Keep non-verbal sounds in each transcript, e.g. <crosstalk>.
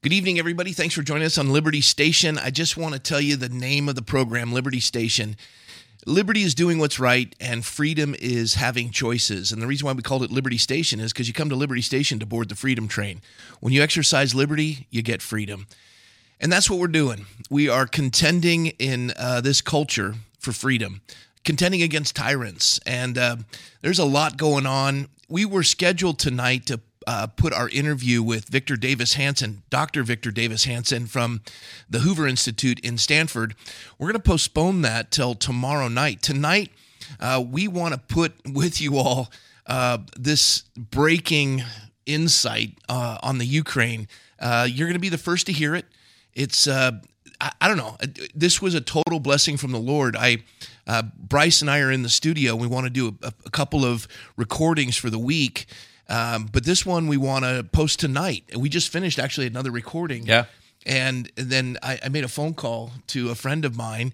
Good evening, everybody. Thanks for joining us on Liberty Station. I just want to tell you the name of the program, Liberty Station. Liberty is doing what's right, and freedom is having choices. And the reason why we called it Liberty Station is because you come to Liberty Station to board the freedom train. When you exercise liberty, you get freedom. And that's what we're doing. We are contending in uh, this culture for freedom, contending against tyrants. And uh, there's a lot going on. We were scheduled tonight to uh, put our interview with Victor Davis Hanson, Dr. Victor Davis Hanson from the Hoover Institute in Stanford. We're going to postpone that till tomorrow night. Tonight, uh, we want to put with you all uh, this breaking insight uh, on the Ukraine. Uh, you're going to be the first to hear it. It's uh, I, don't know. This was a total blessing from the Lord. I Bryce and I are in the studio. We want to do a, a couple of recordings for the week um, but this one we want to post tonight. We just finished actually another recording. Yeah. And then I, I made a phone call to a friend of mine,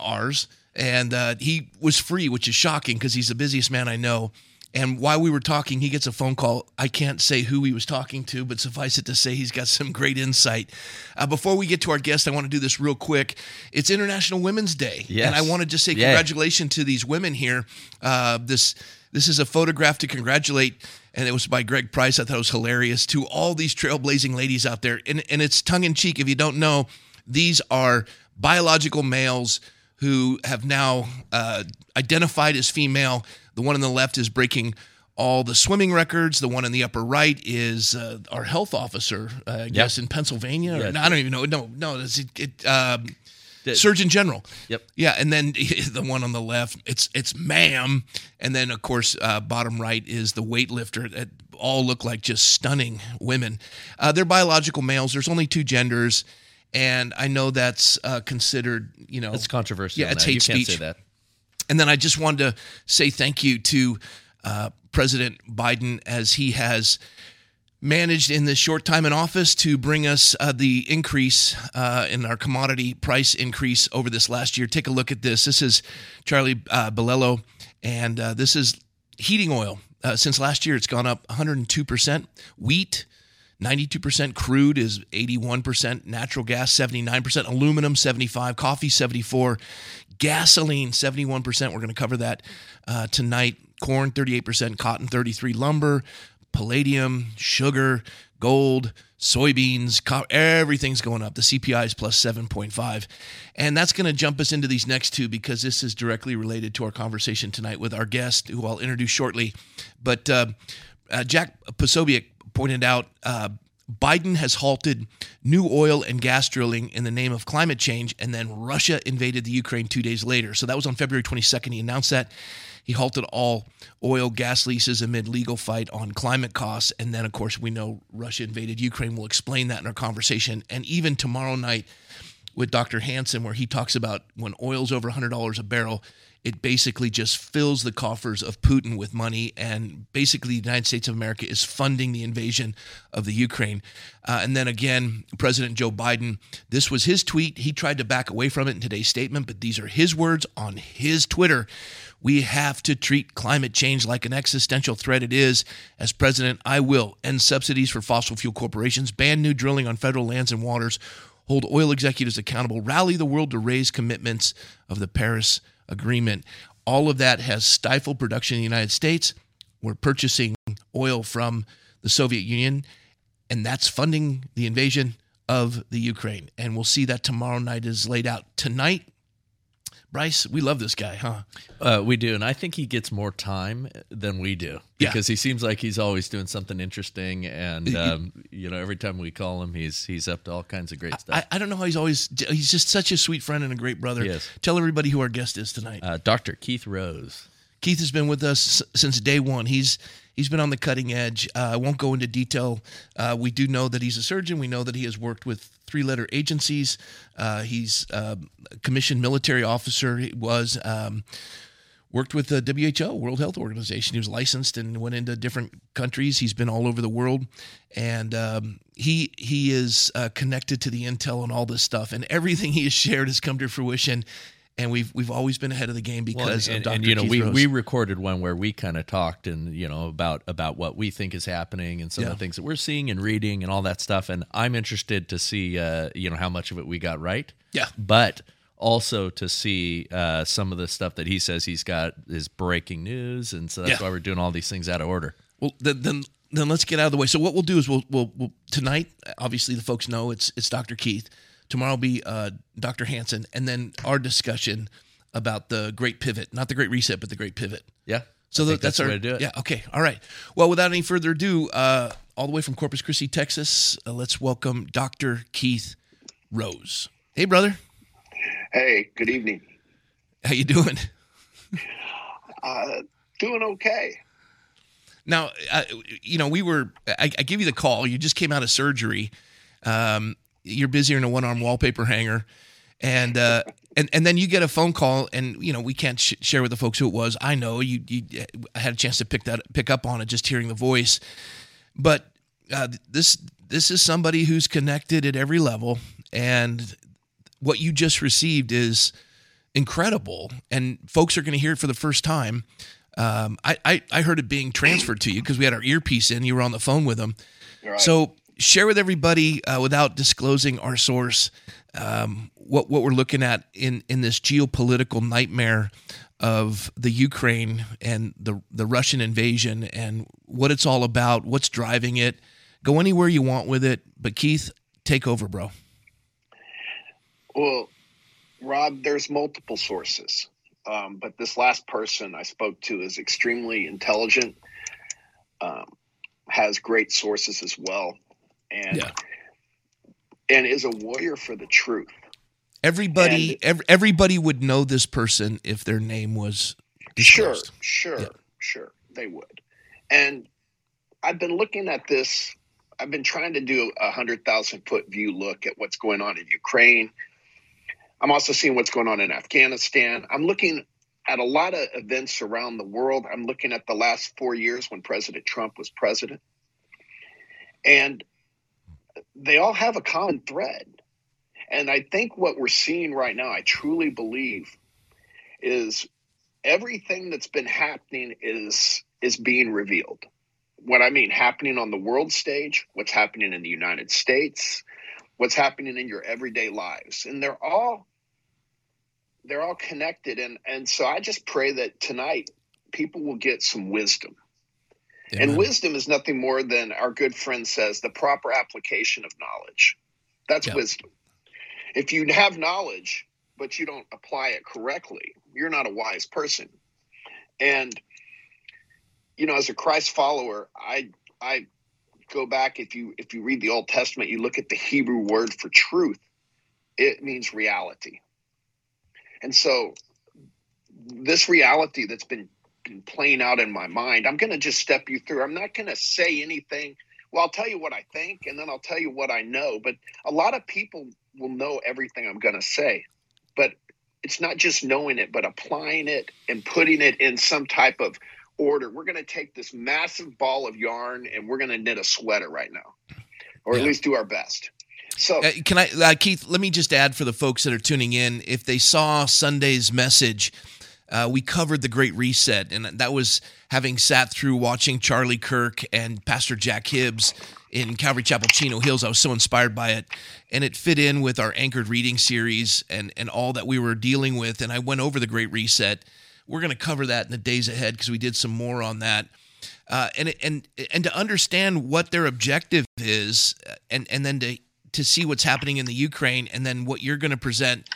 ours, and uh, he was free, which is shocking because he's the busiest man I know. And while we were talking, he gets a phone call. I can't say who he was talking to, but suffice it to say, he's got some great insight. Uh, before we get to our guest, I want to do this real quick. It's International Women's Day, yes. and I want to just say congratulations to these women here. Uh, this this is a photograph to congratulate and it was by Greg Price. I thought it was hilarious to all these trailblazing ladies out there. And, and it's tongue in cheek. If you don't know, these are biological males who have now uh, identified as female. The one on the left is breaking all the swimming records. The one in the upper right is uh, our health officer, uh, I guess, in Pennsylvania. Yeah. Or, no, I don't even know. No, no, it's, it, it um, Surgeon General. Yep. Yeah, and then <laughs> the one on the left, it's it's ma'am, and then of course uh, bottom right is the weightlifter. That all look like just stunning women. Uh, they're biological males. There's only two genders, and I know that's uh, considered you know it's controversial. Yeah, it's hate you speech. Can't say that. And then I just wanted to say thank you to uh, President Biden as he has managed in this short time in office to bring us uh, the increase uh, in our commodity price increase over this last year. Take a look at this. This is Charlie uh, Bilello, and uh, this is heating oil. Uh, since last year, it's gone up 102%. Wheat, 92%. Crude is 81%. Natural gas, 79%. Aluminum, 75 Coffee, 74 Gasoline, 71%. We're going to cover that uh, tonight. Corn, 38%. Cotton, 33 Lumber, palladium, sugar, gold, soybeans, everything's going up. The CPI is plus 7.5. And that's going to jump us into these next two because this is directly related to our conversation tonight with our guest, who I'll introduce shortly. But uh, uh, Jack Posobiec pointed out uh, Biden has halted new oil and gas drilling in the name of climate change, and then Russia invaded the Ukraine two days later. So that was on February 22nd. He announced that. He halted all oil gas leases amid legal fight on climate costs. And then, of course, we know Russia invaded Ukraine. We'll explain that in our conversation. And even tomorrow night with Dr. Hanson, where he talks about when oil's over $100 a barrel, it basically just fills the coffers of Putin with money. And basically, the United States of America is funding the invasion of the Ukraine. Uh, and then again, President Joe Biden, this was his tweet. He tried to back away from it in today's statement, but these are his words on his Twitter. We have to treat climate change like an existential threat it is. As president, I will end subsidies for fossil fuel corporations, ban new drilling on federal lands and waters, hold oil executives accountable, rally the world to raise commitments of the Paris Agreement. All of that has stifled production in the United States. We're purchasing oil from the Soviet Union, and that's funding the invasion of the Ukraine. And we'll see that tomorrow night is laid out. Tonight, Bryce, we love this guy, huh? Uh, we do, and I think he gets more time than we do because yeah. he seems like he's always doing something interesting. And um, you know, every time we call him, he's he's up to all kinds of great stuff. I, I, don't know how he's always. He's just such a sweet friend and a great brother. Yes. Tell everybody who our guest is tonight. Uh, Doctor Keith Rose. Keith has been with us since day one. He's he's been on the cutting edge. Uh, I won't go into detail. Uh, we do know that he's a surgeon. We know that he has worked with three letter agencies. Uh, he's uh, a commissioned military officer. He was. Um, worked with the WHO, World Health Organization. He was licensed and went into different countries. He's been all over the world, and um, he he is uh, connected to the intel and all this stuff. And everything he has shared has come to fruition. And we've we've always been ahead of the game because well, and, of Dr. And, you know, Keith we, Rose. we recorded one where we kind of talked and you know about about what we think is happening and some Yeah. of the things that we're seeing and reading and all that stuff. And I'm interested to see uh, you know how much of it we got right. Yeah. but also to see uh, some of the stuff that he says he's got is breaking news, and so that's Yeah. why we're doing all these things out of order. Well, then, then then let's get out of the way. So what we'll do is we'll we'll, we'll tonight. Obviously, the folks know it's it's Dr. Keith. Tomorrow will be uh, Dr. Hanson, and then our discussion about the Great Pivot, not the Great Reset, but the Great Pivot. Yeah. So I that, think that's, the our way to do it. yeah. Okay, all right. Well, without any further ado, uh, all the way from Corpus Christi, Texas, uh, let's welcome Dr. Keith Rose. Hey, brother, Hey, good evening. how you doing? <laughs> Uh, doing okay. Now, uh, you know, we were. I, I give you the call. You just came out of surgery. Um, you're busier than a one-arm wallpaper hanger, and uh, and and then you get a phone call, and you know we can't sh- share with the folks who it was. I know you. You I had a chance to pick that pick up on it just hearing the voice, but uh, this this is somebody who's connected at every level, and what you just received is incredible, and folks are going to hear it for the first time. Um, I, I I heard it being transferred to you because we had our earpiece in. You were on the phone with them. Right. So share with everybody uh, without disclosing our source um, what what we're looking at in in this geopolitical nightmare of the Ukraine and the the Russian invasion and what it's all about, what's driving it. Go anywhere you want with it, but Keith, take over, bro. Well, Rob, there's multiple sources, um, but this last person I spoke to is extremely intelligent, um, has great sources as well, and Yeah. and is a warrior for the truth. Everybody, And- everybody would know this person if their name was Sure, sure, Yeah. sure, they would. And I've been looking at this. I've been trying to do a hundred thousand foot view look at what's going on in Ukraine. I'm also seeing what's going on in Afghanistan. I'm looking at a lot of events around the world. I'm looking at the last four years when President Trump was president. And they all have a common thread. And I think what we're seeing right now, I truly believe, is everything that's been happening is is being revealed. What I mean happening on the world stage, what's happening in the United States, what's happening in your everyday lives. And they're all they're all connected and and so I just pray that tonight people will get some wisdom. And wisdom is nothing more than our good friend says the proper application of knowledge. That's Yeah. wisdom. If you have knowledge, but you don't apply it correctly, you're not a wise person. And you know, as a Christ follower, I I go back if you if you read the Old Testament, you look at the Hebrew word for truth, it means reality. And so this reality that's been playing out in my mind. I'm going to just step you through. I'm not going to say anything. Well, I'll tell you what I think and then I'll tell you what I know. But a lot of people will know everything I'm going to say. But it's not just knowing it, but applying it and putting it in some type of order. We're going to take this massive ball of yarn and we're going to knit a sweater right now, or Yeah. at least do our best. So, Uh, can I, uh, Keith? Let me just add for the folks that are tuning in, if they saw Sunday's message, uh, we covered the Great Reset, and that was having sat through watching Charlie Kirk and Pastor Jack Hibbs in Calvary Chapel, Chino Hills. I was so inspired by it, and it fit in with our anchored reading series and and all that we were dealing with. And I went over the Great Reset. We're going to cover that in the days ahead because we did some more on that uh, and and and to understand what their objective is, uh, and and then to to see what's happening in the Ukraine, and then what you're going to present,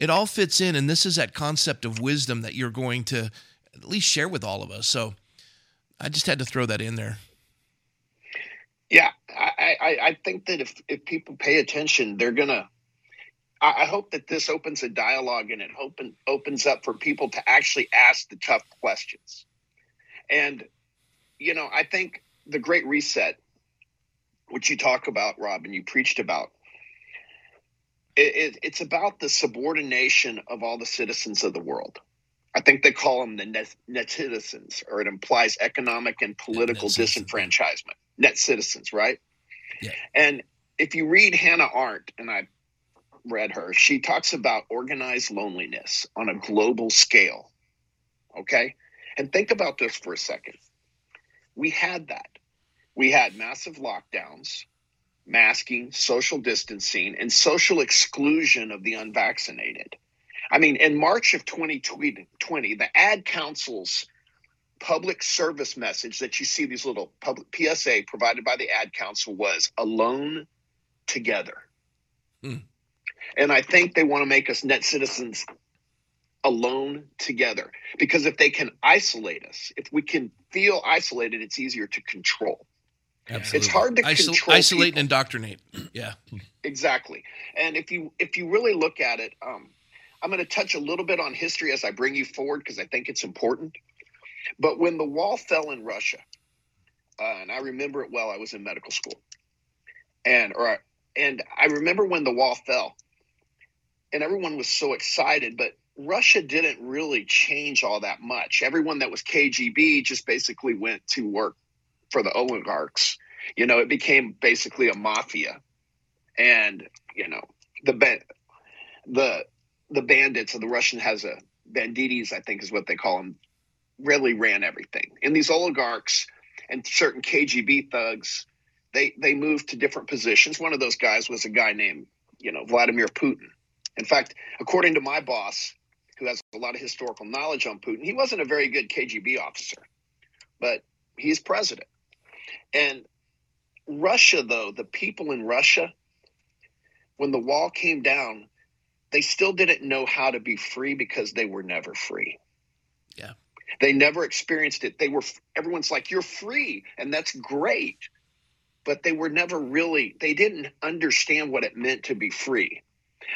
it all fits in. And this is that concept of wisdom that you're going to at least share with all of us. So I just had to throw that in there. yeah, I, I, I think that if, if people pay attention, they're going to. I hope that this opens a dialogue and it open, opens up for people to actually ask the tough questions. And, you know, I think the Great Reset, which you talk about, Rob, and you preached about, it, it, it's about the subordination of all the citizens of the world. I think they call them the net, net citizens, or it implies economic and political net disenfranchisement. Net citizens, right? Yeah. And if you read Hannah Arendt, and I read her. She talks about organized loneliness on a global scale. Okay? And think about this for a second. We had that. We had massive lockdowns, masking, social distancing, and social exclusion of the unvaccinated. I mean, in March of 2020, the ad council's public service message that you see these little public PSA provided by the ad council was alone together. Hmm. And I think they want to make us net citizens alone together because if they can isolate us, if we can feel isolated, it's easier to control. Absolutely. It's hard to Isol- control isolate people. and indoctrinate. <clears throat> Yeah, exactly. And if you if you really look at it, um, I'm going to touch a little bit on history as I bring you forward because I think it's important. But when the wall fell in Russia, uh, and I remember it well, I was in medical school, and or and I remember when the wall fell, and everyone was so excited, but Russia didn't really change all that much. Everyone that was KGB just basically went to work for the oligarchs. You know, it became basically a mafia, and you know the the the bandits of the Russian has a banditis, I think is what they call them, really ran everything. And these oligarchs and certain KGB thugs, they they moved to different positions. One of those guys was a guy named, you know, Vladimir Putin. In fact, according to my boss, who has a lot of historical knowledge on Putin, he wasn't a very good KGB officer, but he's president. And Russia, though, the people in Russia, when the wall came down, they still didn't know how to be free because they were never free. Yeah. They never experienced it. They were everyone's like you're free and that's great. But they were never really they didn't understand what it meant to be free.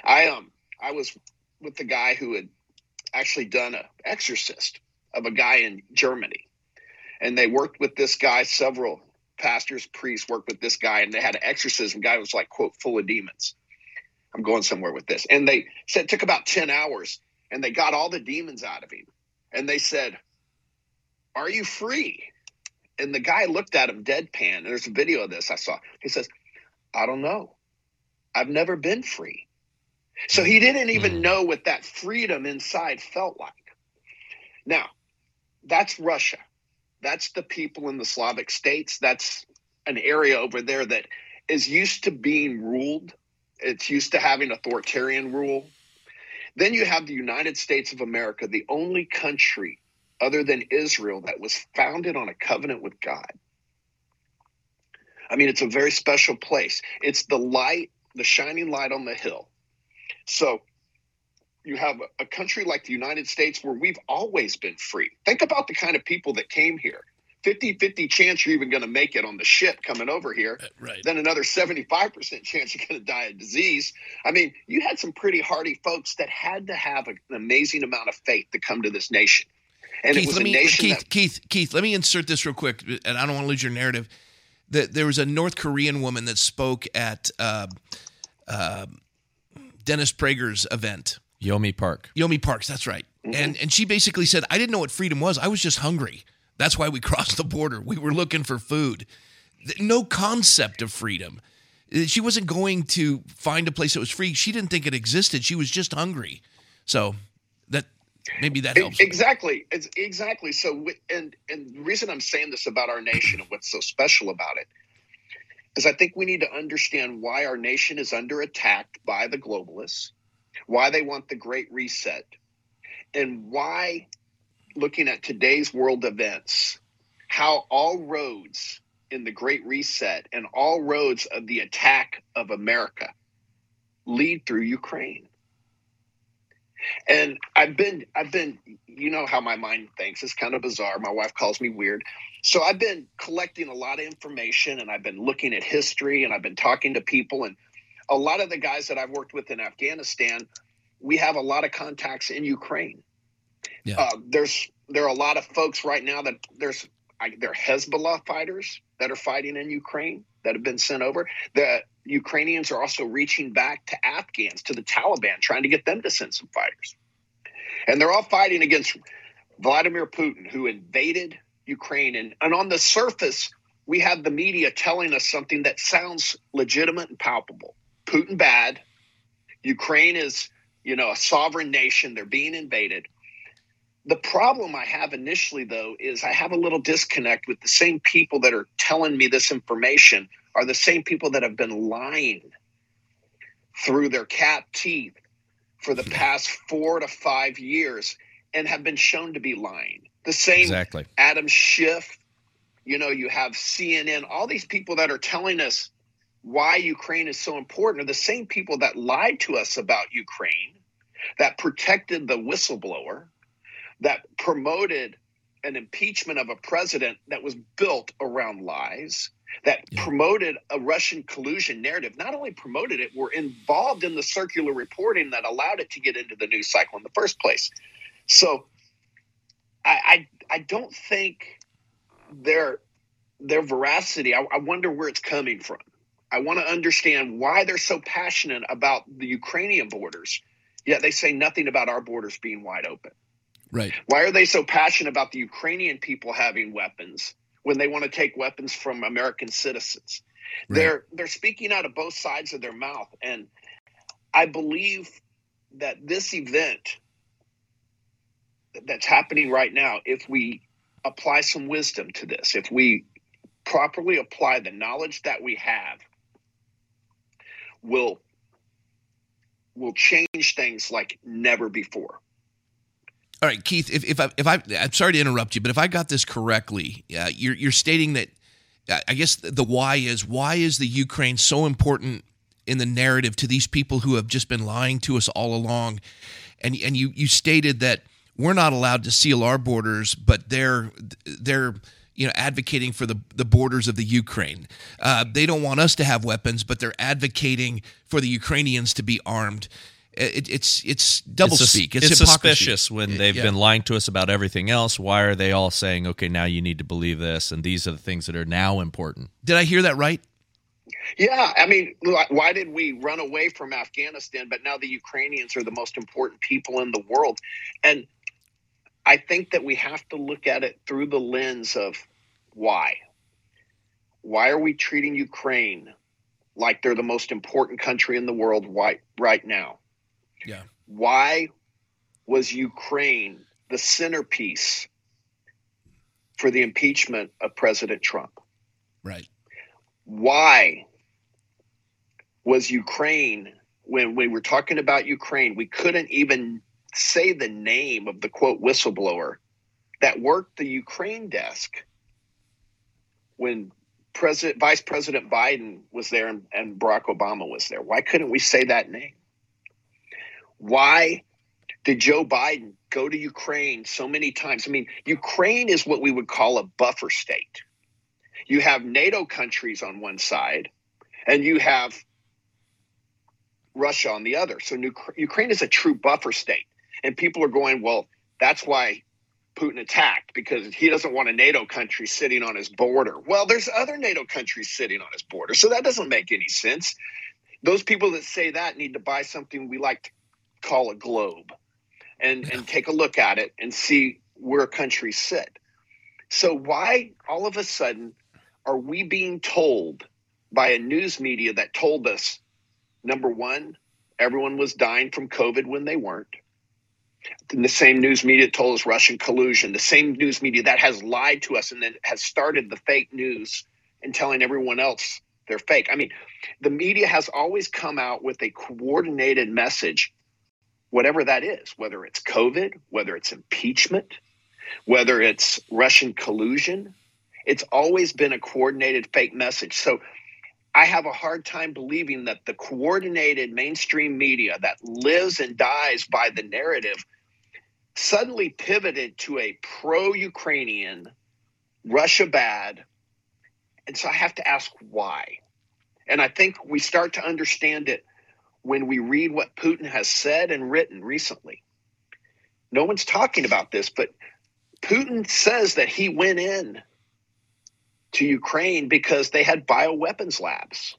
I um I was with the guy who had actually done a exorcist of a guy in Germany. And they worked with this guy several pastors, priests worked with this guy and they had an exorcism. Guy was like quote full of demons. I'm going somewhere with this. And they said it took about 10 hours and they got all the demons out of him. And they said, Are you free? And the guy looked at him deadpan. And there's a video of this I saw. He says, I don't know. I've never been free. So he didn't even mm. know what that freedom inside felt like. Now, that's Russia. That's the people in the Slavic states. That's an area over there that is used to being ruled. It's used to having authoritarian rule. Then you have the United States of America, the only country other than Israel that was founded on a covenant with God. I mean, it's a very special place. It's the light, the shining light on the hill. So you have a country like the United States where we've always been free. Think about the kind of people that came here. 50 50 chance you're even going to make it on the ship coming over here. Uh, right. Then another 75% chance you're going to die of disease. I mean, you had some pretty hardy folks that had to have an amazing amount of faith to come to this nation. And Keith, let me, Keith, that- Keith, Keith, let me insert this real quick, and I don't want to lose your narrative. That there was a North Korean woman that spoke at uh, uh, Dennis Prager's event. Yeonmi Park. Yomi Parks, that's right. Mm-hmm. And and she basically said, I didn't know what freedom was. I was just hungry. That's why we <laughs> crossed the border. We were looking for food. No concept of freedom. Uh, she wasn't going to find a place that was free. She didn't think it existed. She was just hungry. So that maybe that helps. Exactly. It's exactly. So and and the reason I'm saying this about our nation and what's so special about it is I think we need to understand why our nation is under attack by the globalists, why they want the great reset, and why looking at today's world events, how all roads in the Great Reset and all roads of the attack of America lead through Ukraine. And I've been, I've been, you know how my mind thinks. It's kind of bizarre. My wife calls me weird. So I've been collecting a lot of information and I've been looking at history and I've been talking to people. And a lot of the guys that I've worked with in Afghanistan, we have a lot of contacts in Ukraine. Yeah. Uh, there's there are a lot of folks right now that there's I, there are Hezbollah fighters that are fighting in Ukraine that have been sent over. The Ukrainians are also reaching back to Afghans, to the Taliban, trying to get them to send some fighters. And they're all fighting against Vladimir Putin, who invaded Ukraine. And, and on the surface, we have the media telling us something that sounds legitimate and palpable. Putin bad, Ukraine is, you know, a sovereign nation. They're being invaded. The problem I have initially, though, is I have a little disconnect with the same people that are telling me this information are the same people that have been lying through their cat teeth for the past four to five years and have been shown to be lying. The same exactly. Adam Schiff, you know, you have CNN, all these people that are telling us why Ukraine is so important are the same people that lied to us about Ukraine, that protected the whistleblower, that promoted an impeachment of a president that was built around lies, that yeah. promoted a Russian collusion narrative, not only promoted it, were involved in the circular reporting that allowed it to get into the news cycle in the first place. So I I, I don't think their their veracity, I, I wonder where it's coming from. I want to understand why they're so passionate about the Ukrainian borders, yet they say nothing about our borders being wide open. Right. Why are they so passionate about the Ukrainian people having weapons when they want to take weapons from American citizens? Right. They're they're speaking out of both sides of their mouth and I believe that this event that's happening right now if we apply some wisdom to this, if we properly apply the knowledge that we have will will change things like never before. All right, Keith. If, if I if I I'm sorry to interrupt you, but if I got this correctly, uh, you're you're stating that I guess the why is why is the Ukraine so important in the narrative to these people who have just been lying to us all along, and and you you stated that we're not allowed to seal our borders, but they're they're you know advocating for the the borders of the Ukraine. Uh, they don't want us to have weapons, but they're advocating for the Ukrainians to be armed it, it's it's double it's speak. It's, it's suspicious when they've yeah. been lying to us about everything else. Why are they all saying, "Okay, now you need to believe this," and these are the things that are now important? Did I hear that right? Yeah, I mean, why did we run away from Afghanistan? But now the Ukrainians are the most important people in the world, and I think that we have to look at it through the lens of why. Why are we treating Ukraine like they're the most important country in the world right, right now? Yeah. Why was Ukraine the centerpiece for the impeachment of President Trump? Right. Why was Ukraine, when we were talking about Ukraine, we couldn't even say the name of the quote whistleblower that worked the Ukraine desk when President Vice President Biden was there and, and Barack Obama was there. Why couldn't we say that name? Why did Joe Biden go to Ukraine so many times? I mean, Ukraine is what we would call a buffer state. You have NATO countries on one side, and you have Russia on the other. So Ukraine is a true buffer state. And people are going, well, that's why Putin attacked because he doesn't want a NATO country sitting on his border. Well, there's other NATO countries sitting on his border. So that doesn't make any sense. Those people that say that need to buy something we like to call a globe and, yeah. and take a look at it and see where countries sit. So, why all of a sudden are we being told by a news media that told us number one, everyone was dying from COVID when they weren't? The same news media told us Russian collusion. The same news media that has lied to us and then has started the fake news and telling everyone else they're fake. I mean, the media has always come out with a coordinated message whatever that is, whether it's COVID, whether it's impeachment, whether it's Russian collusion. It's always been a coordinated fake message. So I have a hard time believing that the coordinated mainstream media that lives and dies by the narrative suddenly pivoted to a pro Ukrainian, Russia bad. And so I have to ask why. And I think we start to understand it when we read what Putin has said and written recently. No one's talking about this, but Putin says that he went in to Ukraine because they had bioweapons labs.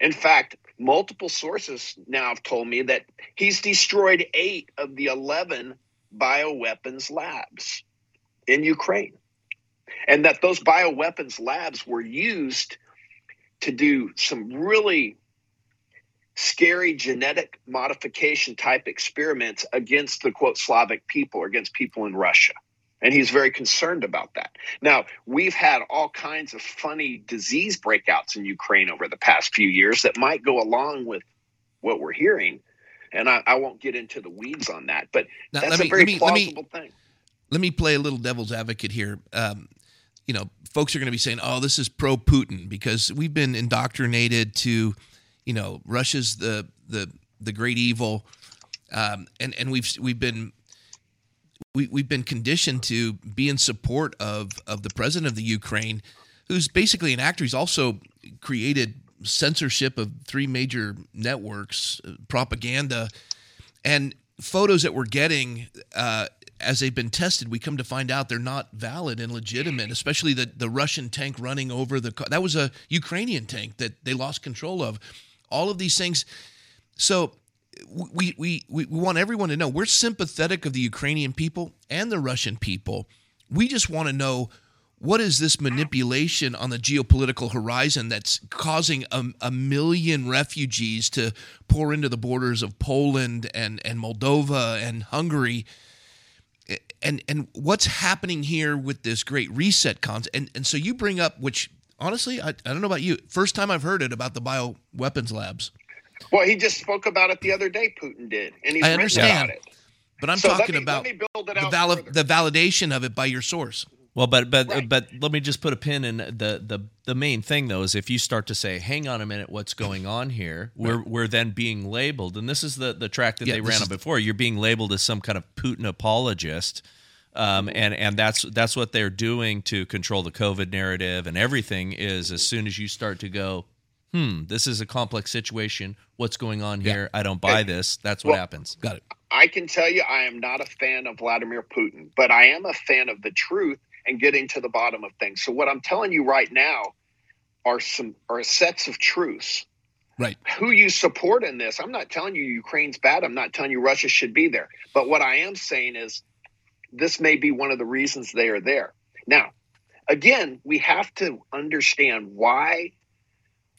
In fact, multiple sources now have told me that he's destroyed eight of the 11 bioweapons labs in Ukraine. And that those bioweapons labs were used to do some really scary genetic modification type experiments against the quote Slavic people or against people in Russia. And he's very concerned about that. Now, we've had all kinds of funny disease breakouts in Ukraine over the past few years that might go along with what we're hearing. And I, I won't get into the weeds on that, but now, that's me, a very me, plausible let me, thing. Let me play a little devil's advocate here. Um, you know, folks are going to be saying, "Oh, this is pro Putin," because we've been indoctrinated to, you know, Russia's the the the great evil, um, and and we've we've been we, we've been conditioned to be in support of of the president of the Ukraine, who's basically an actor. He's also created censorship of three major networks, uh, propaganda, and photos that we're getting uh, as they've been tested. We come to find out they're not valid and legitimate. Especially the the Russian tank running over the that was a Ukrainian tank that they lost control of. All of these things. So we, we, we, want everyone to know we're sympathetic of the Ukrainian people and the Russian people. We just want to know what is this manipulation on the geopolitical horizon that's causing a, a, million refugees to pour into the borders of Poland and, and Moldova and Hungary? And and what's happening here with this great reset cons and and so you bring up which honestly I, I don't know about you first time I've heard it about the bio weapons labs well, he just spoke about it the other day. Putin did, and he's I understand. it. But I'm so talking me, about the, val- the validation of it by your source. Well, but but right. but let me just put a pin in the the the main thing though is if you start to say, "Hang on a minute, what's going on here?" We're we're then being labeled, and this is the the track that yeah, they ran on before. You're being labeled as some kind of Putin apologist, um, and and that's that's what they're doing to control the COVID narrative and everything. Is as soon as you start to go, hmm, this is a complex situation. What's going on here? Yeah. I don't buy this. That's what well, happens. Got it. I can tell you I am not a fan of Vladimir Putin, but I am a fan of the truth and getting to the bottom of things. So what I'm telling you right now are some are sets of truths. Right. Who you support in this? I'm not telling you Ukraine's bad. I'm not telling you Russia should be there. But what I am saying is this may be one of the reasons they are there. Now, again, we have to understand why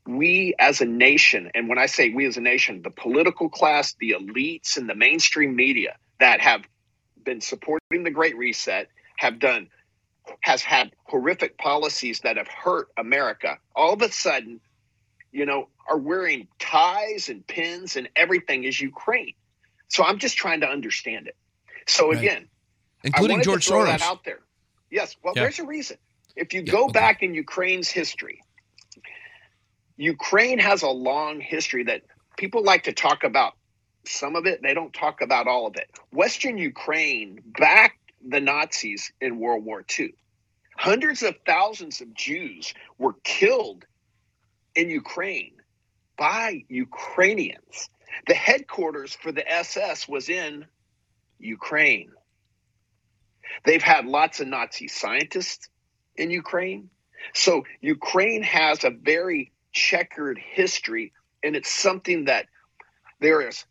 we as a nation, and when I say we as a nation, the political class, the elites, and the mainstream media that have been supporting the Great Reset have done has had horrific policies that have hurt America. All of a sudden, you know, are wearing ties and pins and everything is Ukraine. So I'm just trying to understand it. So right. again, including George Soros out there. Yes, well, yeah. there's a reason. If you yeah, go okay. back in Ukraine's history, Ukraine has a long history that people like to talk about some of it. They don't talk about all of it. Western Ukraine backed the Nazis in World War II. Hundreds of thousands of Jews were killed in Ukraine by Ukrainians. The headquarters for the SS was in Ukraine. They've had lots of Nazi scientists in Ukraine. So Ukraine has a very checkered history, and it's something that there is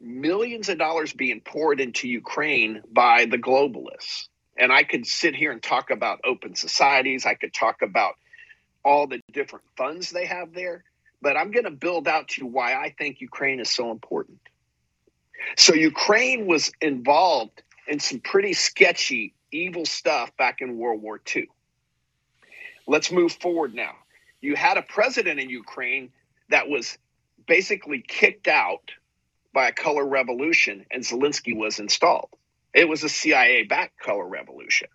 millions of dollars being poured into Ukraine by the globalists. And I could sit here and talk about open societies. I could talk about all the different funds they have there. But I'm going to build out to why I think Ukraine is so important. So, Ukraine was involved in some pretty sketchy, evil stuff back in World War II. Let's move forward now you had a president in Ukraine that was basically kicked out by a color revolution, and Zelensky was installed. It was a CIA backed color revolution.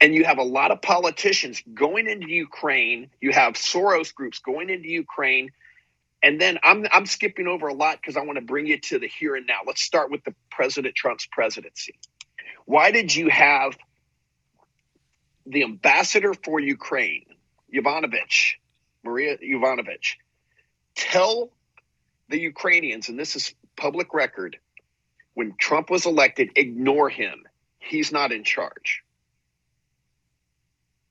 And you have a lot of politicians going into Ukraine. You have Soros groups going into Ukraine. And then I'm, I'm skipping over a lot because I want to bring you to the here and now. Let's start with the President Trump's presidency. Why did you have the ambassador for Ukraine Yovanovitch, Maria Yovanovitch, tell the Ukrainians, and this is public record, when Trump was elected, ignore him. He's not in charge.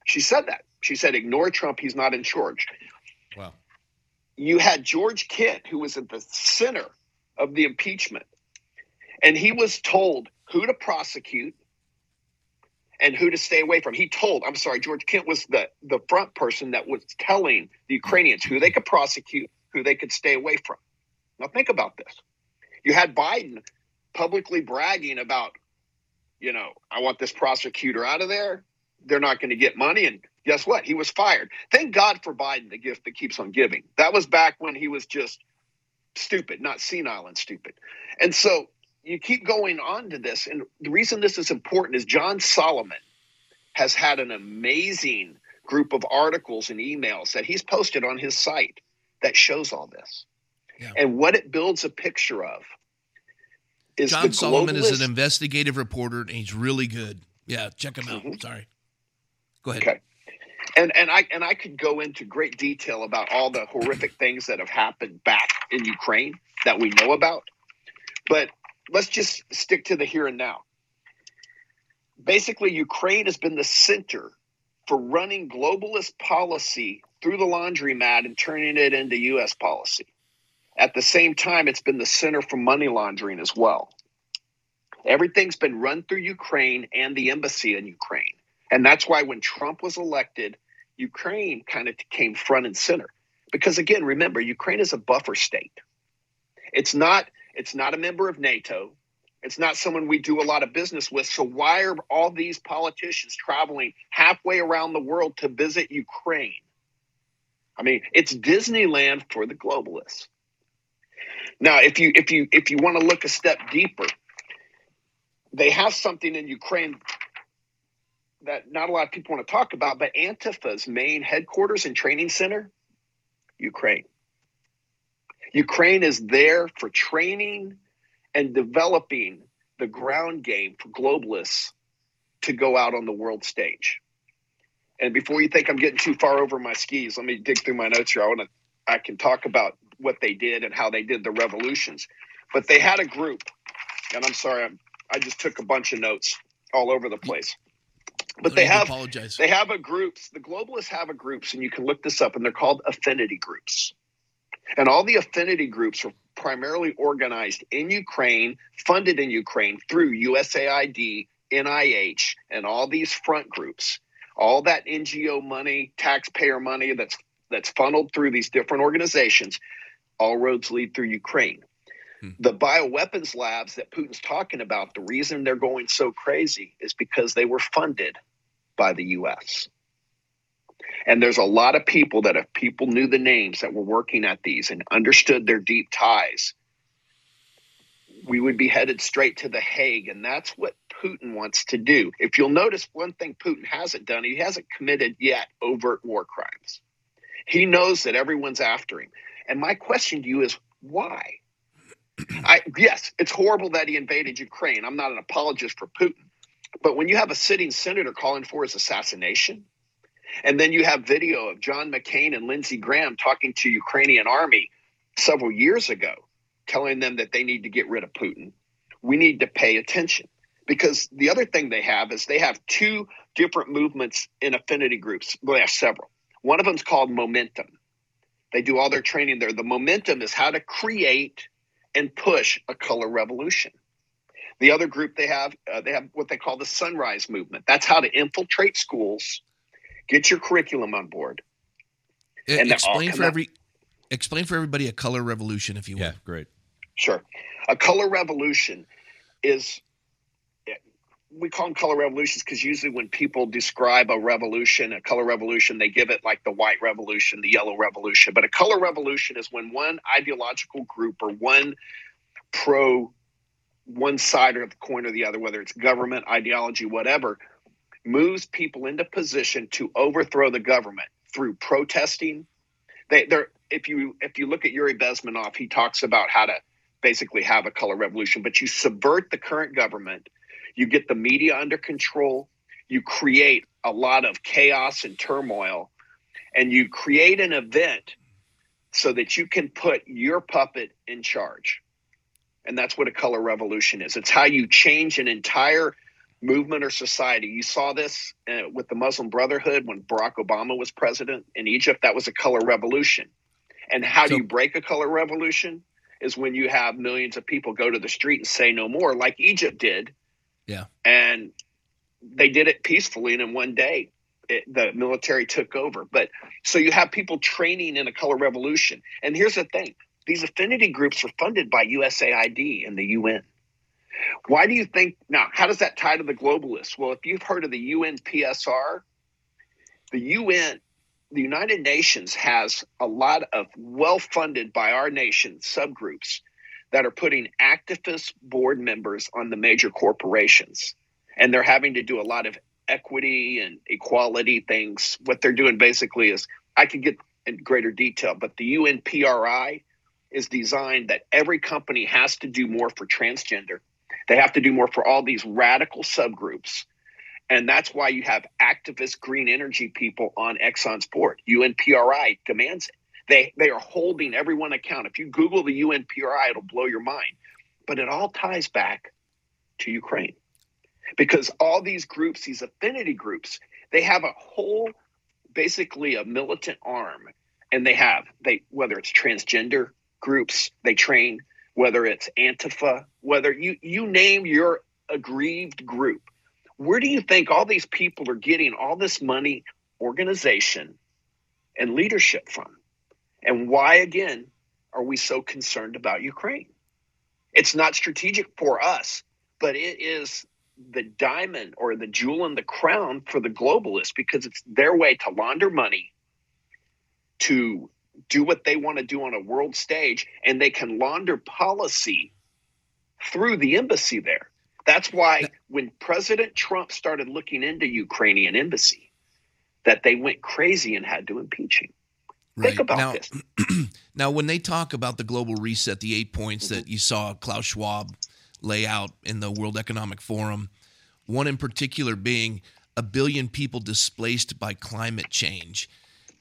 She said that. She said, ignore Trump. He's not in charge. Wow. You had George Kent, who was at the center of the impeachment, and he was told who to prosecute and who to stay away from. He told, I'm sorry, George Kent was the, the front person that was telling the Ukrainians who they could prosecute, who they could stay away from. Now think about this. You had Biden publicly bragging about, you know, I want this prosecutor out of there. They're not going to get money. And guess what? He was fired. Thank God for Biden, the gift that keeps on giving. That was back when he was just stupid, not senile and stupid. And so you keep going on to this. And the reason this is important is John Solomon has had an amazing group of articles and emails that he's posted on his site that shows all this. Yeah. And what it builds a picture of is John Solomon is an investigative reporter and he's really good. Yeah, check him out. Mm-hmm. Sorry. Go ahead. Okay. And and I and I could go into great detail about all the horrific things that have happened back in Ukraine that we know about. But let's just stick to the here and now. Basically, Ukraine has been the center for running globalist policy through the laundromat and turning it into US policy. At the same time, it's been the center for money laundering as well. Everything's been run through Ukraine and the embassy in Ukraine. And that's why when Trump was elected, Ukraine kind of came front and center. Because again, remember, Ukraine is a buffer state. It's not it's not a member of NATO. It's not someone we do a lot of business with. So why are all these politicians traveling halfway around the world to visit Ukraine? I mean, it's Disneyland for the globalists. Now, if you if you if you want to look a step deeper, they have something in Ukraine that not a lot of people want to talk about, but Antifa's main headquarters and training center, Ukraine. Ukraine is there for training and developing the ground game for globalists to go out on the world stage. And before you think I'm getting too far over my skis, let me dig through my notes here. I want to I can talk about what they did and how they did the revolutions. But they had a group, and I'm sorry, I'm, I just took a bunch of notes all over the place. But they have apologize. they have a groups. The globalists have a groups, and you can look this up, and they're called affinity groups. And all the affinity groups are primarily organized in Ukraine, funded in Ukraine through USAID, NIH, and all these front groups. All that NGO money, taxpayer money that's that's funneled through these different organizations, all roads lead through Ukraine. Hmm. The bioweapons labs that Putin's talking about, the reason they're going so crazy is because they were funded by the US. And there's a lot of people that if people knew the names that were working at these and understood their deep ties, we would be headed straight to The Hague. And that's what Putin wants to do. If you'll notice, one thing Putin hasn't done, he hasn't committed yet overt war crimes. He knows that everyone's after him. And my question to you is why? I, yes, it's horrible that he invaded Ukraine. I'm not an apologist for Putin. But when you have a sitting senator calling for his assassination, and then you have video of John McCain and Lindsey Graham talking to Ukrainian army several years ago, telling them that they need to get rid of Putin. We need to pay attention because the other thing they have is they have two different movements in affinity groups. Well, they have several. One of them is called Momentum. They do all their training there. The Momentum is how to create and push a color revolution. The other group they have, uh, they have what they call the Sunrise Movement. That's how to infiltrate schools Get your curriculum on board. And explain for every explain for everybody a color revolution, if you will. Yeah, great. Sure. A color revolution is we call them color revolutions because usually when people describe a revolution, a color revolution, they give it like the white revolution, the yellow revolution. But a color revolution is when one ideological group or one pro one side of the coin or the other, whether it's government, ideology, whatever, moves people into position to overthrow the government through protesting. They, they're if you if you look at Yuri Bezmenov, he talks about how to basically have a color revolution, but you subvert the current government, you get the media under control, you create a lot of chaos and turmoil, and you create an event so that you can put your puppet in charge. And that's what a color revolution is. It's how you change an entire movement or society. You saw this uh, with the Muslim Brotherhood when Barack Obama was president in Egypt. That was a color revolution. And how so, do you break a color revolution? Is when you have millions of people go to the street and say no more, like Egypt did. Yeah. And they did it peacefully, and in one day, it, the military took over. But so you have people training in a color revolution. And here's the thing these affinity groups are funded by USAID and the UN. Why do you think now? How does that tie to the globalists? Well, if you've heard of the UNPSR, the UN, the United Nations has a lot of well funded by our nation subgroups that are putting activist board members on the major corporations. And they're having to do a lot of equity and equality things. What they're doing basically is, I could get in greater detail, but the UNPRI is designed that every company has to do more for transgender. They have to do more for all these radical subgroups. And that's why you have activist green energy people on Exxon's board. UNPRI demands it. They, they are holding everyone account. If you Google the UNPRI, it'll blow your mind. But it all ties back to Ukraine because all these groups, these affinity groups, they have a whole, basically a militant arm, and they have they whether it's transgender groups they train, whether it's Antifa, whether you you name your aggrieved group. Where do you think all these people are getting all this money, organization, and leadership from? And why again are we so concerned about Ukraine? It's not strategic for us, but it is the diamond or the jewel in the crown for the globalists because it's their way to launder money, to do what they want to do on a world stage, and they can launder policy through the embassy there. That's why when President Trump started looking into Ukrainian embassy, that they went crazy and had to impeach him. Right. Think about now, this. <clears throat> now, when they talk about the global reset, the eight points mm-hmm. that you saw Klaus Schwab lay out in the World Economic Forum, one in particular being a billion people displaced by climate change.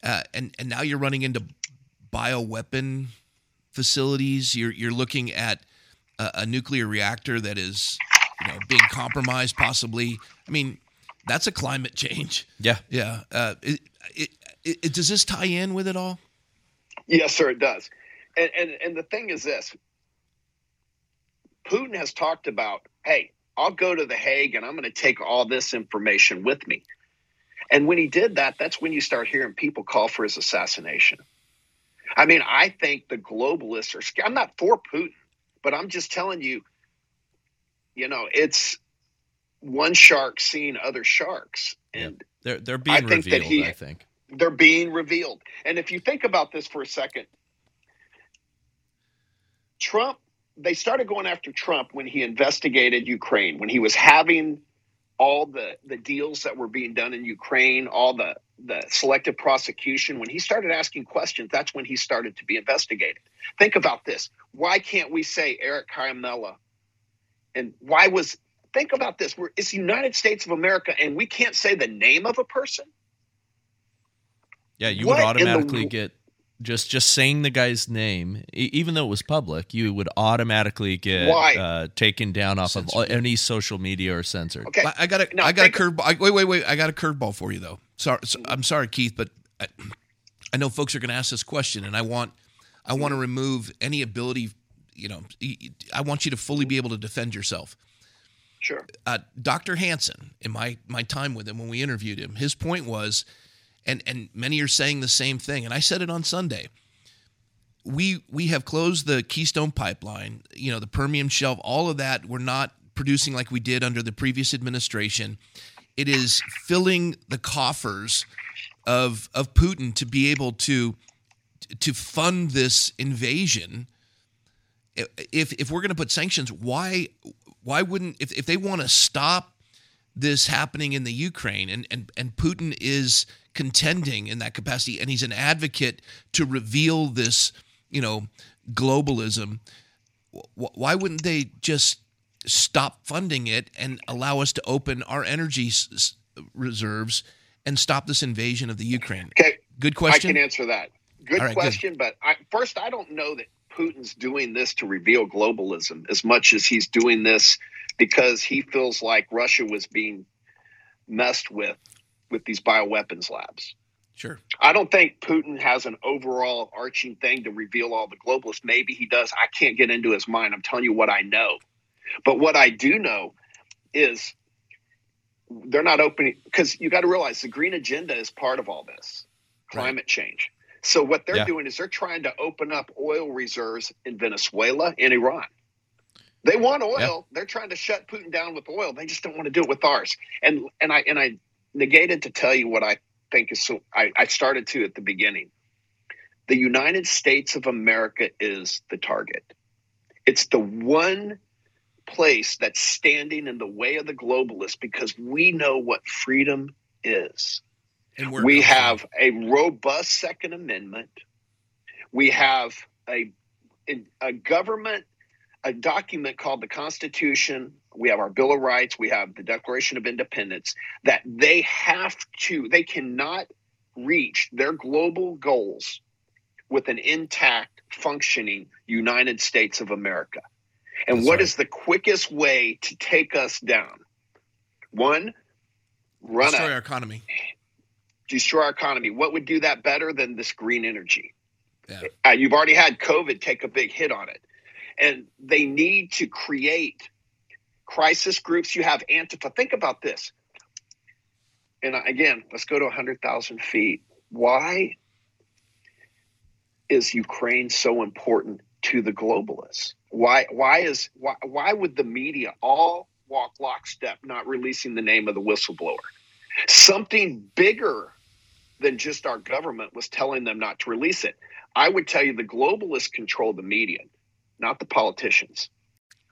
Uh, and, and now you're running into bioweapon facilities. You're, you're looking at a, a nuclear reactor that is you know, being compromised, possibly. I mean, that's a climate change. Yeah. Yeah. Uh, it, it, it, does this tie in with it all? Yes, sir, it does. And, and, and the thing is this Putin has talked about, hey, I'll go to The Hague and I'm going to take all this information with me. And when he did that, that's when you start hearing people call for his assassination. I mean, I think the globalists are I'm not for Putin, but I'm just telling you, you know, it's one shark seeing other sharks. And yeah. they're they're being I revealed, he, I think. They're being revealed. And if you think about this for a second, Trump they started going after Trump when he investigated Ukraine, when he was having all the the deals that were being done in Ukraine, all the the selective prosecution, when he started asking questions, that's when he started to be investigated. Think about this. Why can't we say Eric Ciaramella? And why was think about this. We're it's the United States of America and we can't say the name of a person. Yeah, you what would automatically the, get just just saying the guy's name, even though it was public, you would automatically get uh, taken down off censored. of any social media or censored. Okay, I, I got a no, I got a curveball. Wait, wait, wait! I got a curveball for you though. Sorry, so, I'm sorry, Keith, but I, I know folks are going to ask this question, and I want I want to remove any ability. You know, I want you to fully be able to defend yourself. Sure. Uh, Dr. Hanson, in my my time with him when we interviewed him, his point was and and many are saying the same thing. And I said it on Sunday. We we have closed the Keystone pipeline, you know, the Permian Shelf, all of that. We're not producing like we did under the previous administration. It is filling the coffers of of Putin to be able to to fund this invasion. If if we're going to put sanctions, why why wouldn't if, if they want to stop this happening in the Ukraine and and and Putin is contending in that capacity, and he's an advocate to reveal this, you know, globalism. Why wouldn't they just stop funding it and allow us to open our energy reserves and stop this invasion of the Ukraine? Okay, good question. I can answer that. Good right, question, good. but I, first, I don't know that Putin's doing this to reveal globalism as much as he's doing this because he feels like Russia was being messed with with these bioweapons labs. Sure. I don't think Putin has an overall arching thing to reveal all the globalists. Maybe he does. I can't get into his mind. I'm telling you what I know. But what I do know is they're not opening because you got to realize the green agenda is part of all this climate right. change. So what they're yeah. doing is they're trying to open up oil reserves in Venezuela and Iran. They want oil. Yeah. They're trying to shut Putin down with oil. They just don't want to do it with ours. And and I and I negated to tell you what I think is so I, I started to at the beginning. The United States of America is the target. It's the one place that's standing in the way of the globalists because we know what freedom is. And we have a robust Second Amendment. We have a a government, a document called the Constitution. We have our Bill of Rights. We have the Declaration of Independence. That they have to, they cannot reach their global goals with an intact, functioning United States of America. And That's what right. is the quickest way to take us down? One, run destroy our economy. Destroy our economy. What would do that better than this green energy? Yeah. Uh, you've already had COVID take a big hit on it. And they need to create crisis groups. You have Antifa. Think about this. And again, let's go to 100,000 feet. Why is Ukraine so important to the globalists? Why why is why, why would the media all walk lockstep not releasing the name of the whistleblower? Something bigger than just our government was telling them not to release it. I would tell you the globalists control the media, not the politicians.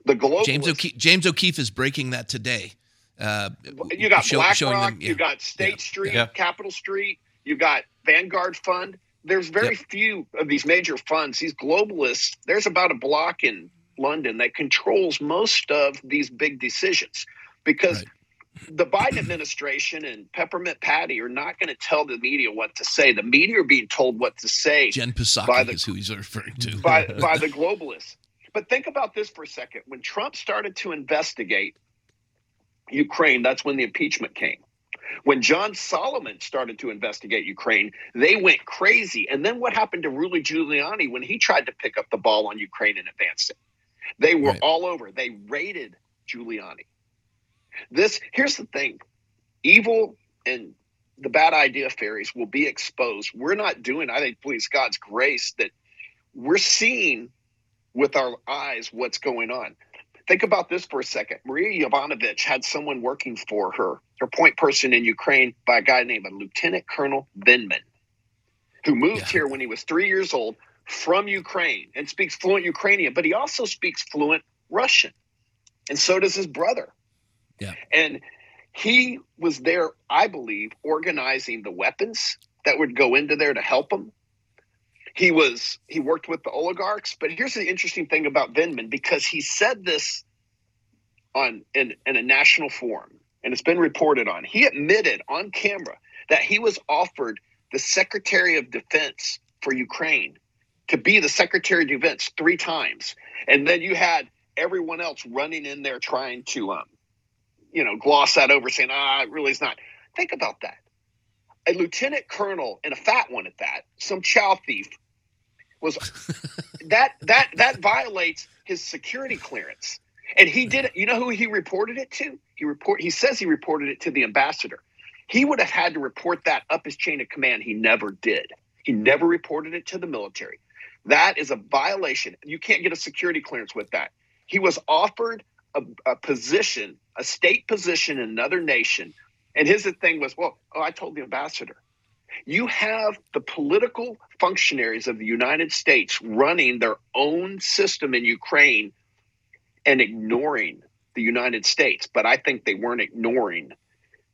The globalists, James O'Keefe, James O'Keefe is breaking that today. Uh, you got show, BlackRock, them, yeah. you got State yeah. Street, yeah. Capital Street, you got Vanguard Fund there's very yep. few of these major funds, these globalists. There's about a block in London that controls most of these big decisions because right. the Biden <clears throat> administration and Peppermint Patty are not going to tell the media what to say. The media are being told what to say. Jen Psaki is who he's referring to. by, by <laughs> the globalists. But think about this for a second. When Trump started to investigate Ukraine, that's when the impeachment came. When John Solomon started to investigate Ukraine, they went crazy. And then what happened to Rudy Giuliani when he tried to pick up the ball on Ukraine and advance it? They were right. all over. They raided Giuliani. This here's the thing. Evil and the bad idea fairies will be exposed. We're not doing, I think, please God's grace that we're seeing with our eyes what's going on. Think about this for a second. Maria Yovanovitch had someone working for her, her point person in Ukraine, by a guy named Lieutenant Colonel Vindman, who moved yeah. here when he was three years old from Ukraine and speaks fluent Ukrainian, but he also speaks fluent Russian. And so does his brother. Yeah. And he was there, I believe, organizing the weapons that would go into there to help him he was he worked with the oligarchs. But here's the interesting thing about Vindman because he said this on in, in a national forum and it's been reported on. He admitted on camera that he was offered the secretary of defense for ukraine to be the secretary of defense three times. And then you had everyone else running in there trying to um you know gloss that over saying ah it really is not. Think about that a lieutenant colonel and a fat one at that, some chow thief, was <laughs> that that that violates his security clearance. And he did it. You know who he reported it to? He report. He says he reported it to the ambassador. He would have had to report that up his chain of command. He never did. He never reported it to the military. That is a violation. You can't get a security clearance with that. He was offered a, a position, a state position in another nation and his thing was, well, oh, I told the ambassador. You have the political functionaries of the United States running their own system in Ukraine and ignoring the United States. But I think they weren't ignoring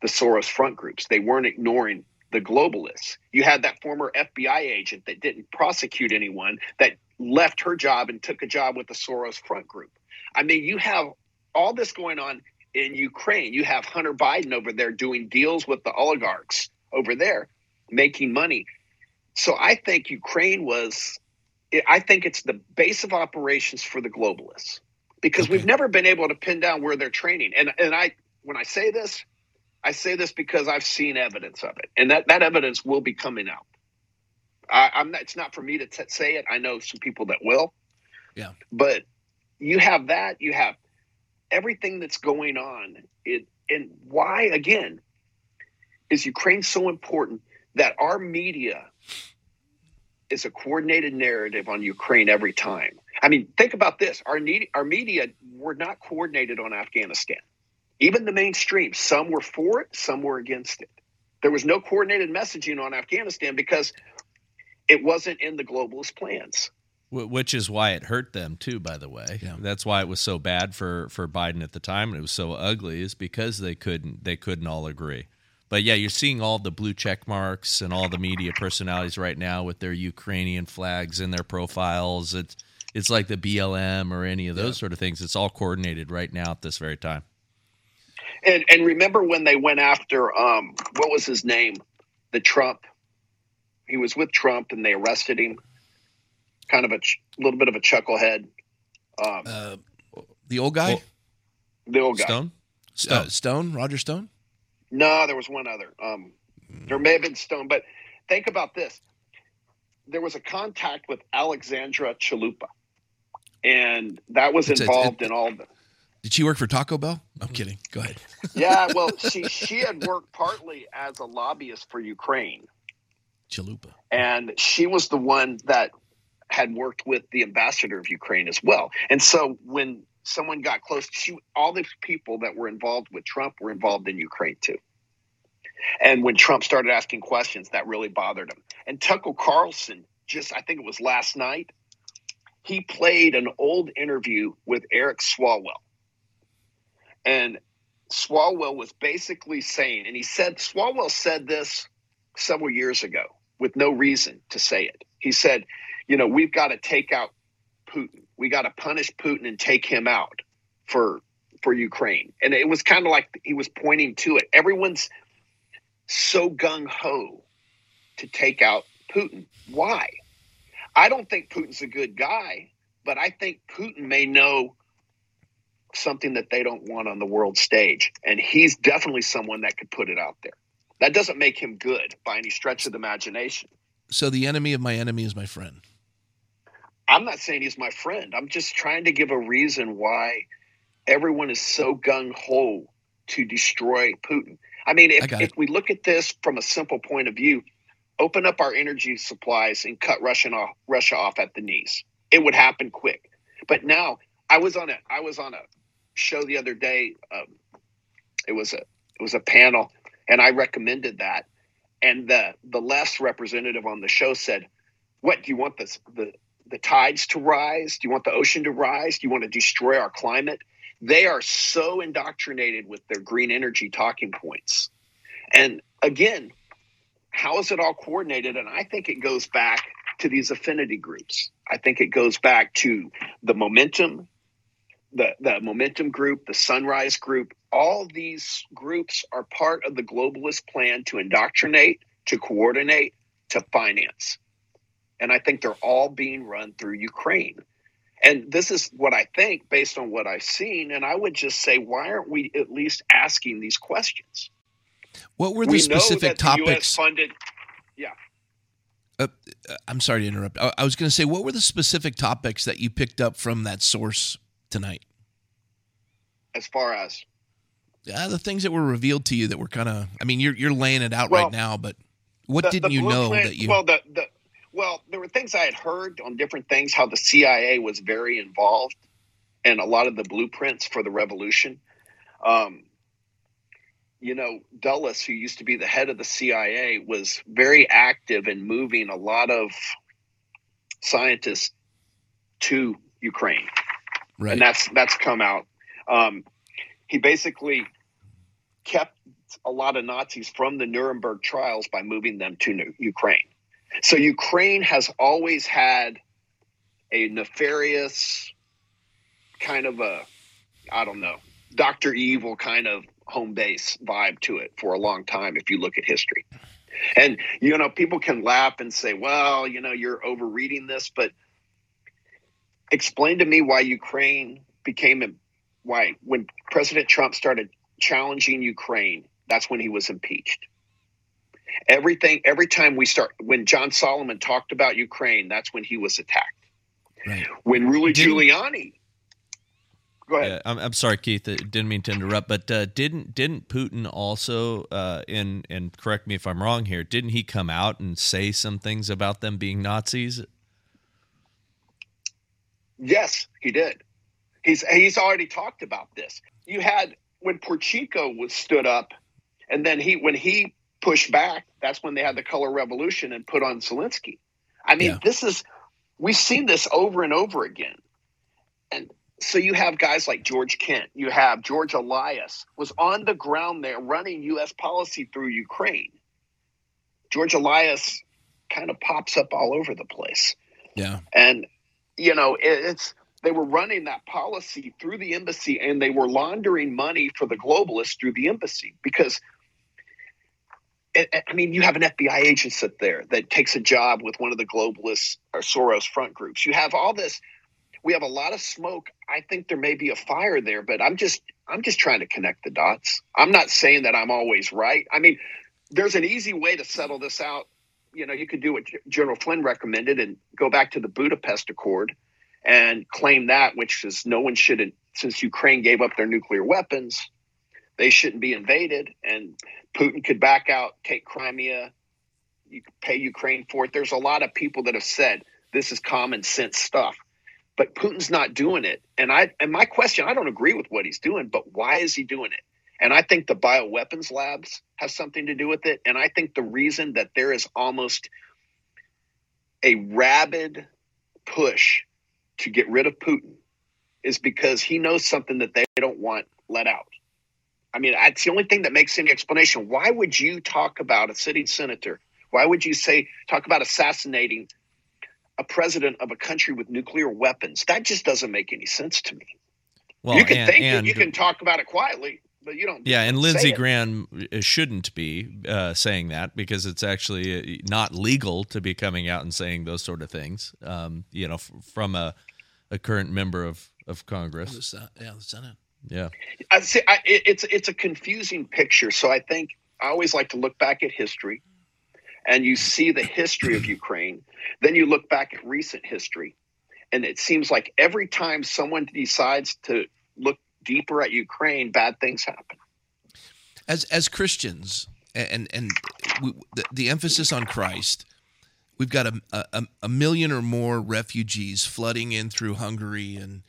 the Soros front groups. They weren't ignoring the globalists. You had that former FBI agent that didn't prosecute anyone that left her job and took a job with the Soros front group. I mean, you have all this going on in Ukraine. You have Hunter Biden over there doing deals with the oligarchs over there, making money. So I think Ukraine was, I think it's the base of operations for the globalists because okay. we've never been able to pin down where they're training. And and I, when I say this, I say this because I've seen evidence of it, and that that evidence will be coming out. I, am not, it's not for me to t- say it. I know some people that will. Yeah. But you have that. You have everything that's going on. It and why again is Ukraine so important that our media is a coordinated narrative on Ukraine every time. I mean, think about this: our need, our media were not coordinated on Afghanistan. Even the mainstream, some were for it, some were against it. There was no coordinated messaging on Afghanistan because it wasn't in the globalist plans. Which is why it hurt them too. By the way, yeah. that's why it was so bad for for Biden at the time, and it was so ugly, is because they couldn't they couldn't all agree. But yeah, you're seeing all the blue check marks and all the media personalities right now with their Ukrainian flags in their profiles. It's it's like the BLM or any of those yeah. sort of things. It's all coordinated right now at this very time. And and remember when they went after um what was his name? The Trump. He was with Trump and they arrested him. Kind of a ch- little bit of a chucklehead. Um, uh, the old guy. Well, the old guy. Stone. Stone. Uh, Stone. Roger Stone. No, there was one other. Um, there may have been Stone, but think about this. There was a contact with Alexandra Chalupa, and that was involved in all the. Did she work for Taco Bell? I'm kidding. Go ahead. <laughs> yeah, well, <laughs> she she had worked partly as a lobbyist for Ukraine. Chalupa. And she was the one that had worked with the ambassador of Ukraine as well. And so when someone got close. to all the people that were involved with Trump were involved in Ukraine too. And when Trump started asking questions, that really bothered him. And Tucker Carlson, just I think it was last night, he played an old interview with Eric Swalwell. And Swalwell was basically saying, and he said, Swalwell said this several years ago with no reason to say it. He said, you know, we've got to take out Putin we got to punish Putin and take him out for for Ukraine. And it was kind of like he was pointing to it. Everyone's so gung ho to take out Putin. Why? I don't think Putin's a good guy, but I think Putin may know something that they don't want on the world stage. And he's definitely someone that could put it out there. That doesn't make him good by any stretch of the imagination. So the enemy of my enemy is my friend. I'm not saying he's my friend. I'm just trying to give a reason why everyone is so gung ho to destroy Putin. I mean, if, I if we look at this from a simple point of view, open up our energy supplies and cut Russia off, Russia off at the knees. It would happen quick. But now, I was on a I was on a show the other day. Um, it was a it was a panel, and I recommended that. And the the less representative on the show said, "What do you want this the the tides to rise? Do you want the ocean to rise? Do you want to destroy our climate? They are so indoctrinated with their green energy talking points. And again, how is it all coordinated? And I think it goes back to these affinity groups. I think it goes back to the momentum, the, the momentum group, the sunrise group. All these groups are part of the globalist plan to indoctrinate, to coordinate, to finance. And I think they're all being run through Ukraine. And this is what I think based on what I've seen. And I would just say, why aren't we at least asking these questions? What were the we specific topics? The funded, yeah. Uh, uh, I'm sorry to interrupt. I, I was going to say, what were the specific topics that you picked up from that source tonight? As far as? Yeah, the things that were revealed to you that were kind of, I mean, you're, you're laying it out well, right now, but what the, didn't the you know that you. Well, the, the, well, there were things I had heard on different things, how the CIA was very involved in a lot of the blueprints for the revolution. Um, you know, Dulles, who used to be the head of the CIA, was very active in moving a lot of scientists to Ukraine, right. and that's that's come out. Um, he basically kept a lot of Nazis from the Nuremberg trials by moving them to Ukraine. So Ukraine has always had a nefarious kind of a, I don't know, Dr. Evil kind of home base vibe to it for a long time if you look at history. And, you know, people can laugh and say, well, you know, you're overreading this, but explain to me why Ukraine became a, why when President Trump started challenging Ukraine, that's when he was impeached. Everything, every time we start, when John Solomon talked about Ukraine, that's when he was attacked. Right. When Rudy Giuliani Go ahead. Yeah, I'm, I'm sorry, Keith. Didn't mean to interrupt, but uh, didn't didn't Putin also, uh, in and correct me if I'm wrong here, didn't he come out and say some things about them being Nazis? Yes, he did. He's he's already talked about this. You had when Poroshenko was stood up, and then he when he pushed back, that's when they had the color revolution and put on Zelensky. I mean, yeah. this is we've seen this over and over again. And so you have guys like George Kent, you have George Elias was on the ground there running US policy through Ukraine. George Elias kind of pops up all over the place. Yeah. And you know, it's they were running that policy through the embassy and they were laundering money for the globalists through the embassy because I mean, you have an FBI agent sit there that takes a job with one of the globalists or Soros front groups. You have all this. We have a lot of smoke. I think there may be a fire there, but I'm just I'm just trying to connect the dots. I'm not saying that I'm always right. I mean, there's an easy way to settle this out. You know, you could do what General Flynn recommended and go back to the Budapest Accord and claim that, which is no one should, since Ukraine gave up their nuclear weapons, they shouldn't be invaded, and Putin could back out, take Crimea, you could pay Ukraine for it. There's a lot of people that have said this is common sense stuff, but Putin's not doing it. And I and my question, I don't agree with what he's doing, but why is he doing it? And I think the bioweapons labs have something to do with it. And I think the reason that there is almost a rabid push to get rid of Putin is because he knows something that they don't want let out. I mean, it's the only thing that makes any explanation. Why would you talk about a sitting senator? Why would you say talk about assassinating a president of a country with nuclear weapons? That just doesn't make any sense to me. Well, you can and, think and, it, you can talk about it quietly, but you don't. Yeah, and Lindsey Graham uh, shouldn't be uh, saying that because it's actually uh, not legal to be coming out and saying those sort of things. Um, you know, f- from a, a current member of of Congress. yeah, the Senate. Yeah, I see. I, it's it's a confusing picture. So I think I always like to look back at history, and you see the history of Ukraine. Then you look back at recent history, and it seems like every time someone decides to look deeper at Ukraine, bad things happen. As as Christians, and and we, the, the emphasis on Christ we've got a, a, a, million or more refugees flooding in through Hungary and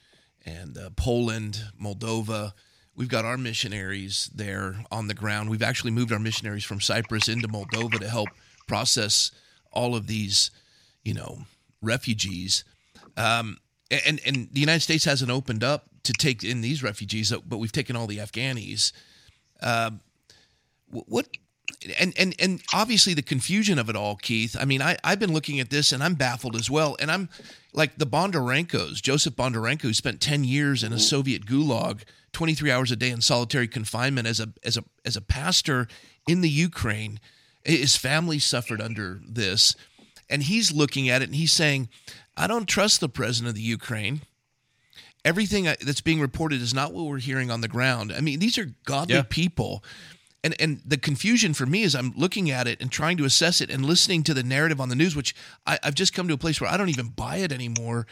and uh, Poland, Moldova. We've got our missionaries there on the ground. We've actually moved our missionaries from Cyprus into Moldova to help process all of these, you know, refugees. Um, and and the United States hasn't opened up to take in these refugees, but we've taken all the Afghanis. Uh, what and and and obviously the confusion of it all, Keith. I mean, I I've been looking at this and I'm baffled as well. And I'm like the Bondarenkos, Joseph Bondarenko, who spent ten years in a mm. Soviet gulag, 23 hours a day in solitary confinement as a as a as a pastor in the Ukraine. His family suffered under this, and he's looking at it and he's saying, "I don't trust the president of the Ukraine." Everything that's being reported is not what we're hearing on the ground. I mean, these are godly yeah. people and and the confusion for me is I'm looking at it and trying to assess it and listening to the narrative on the news, which I, I've just come to a place where I don't even buy it anymore.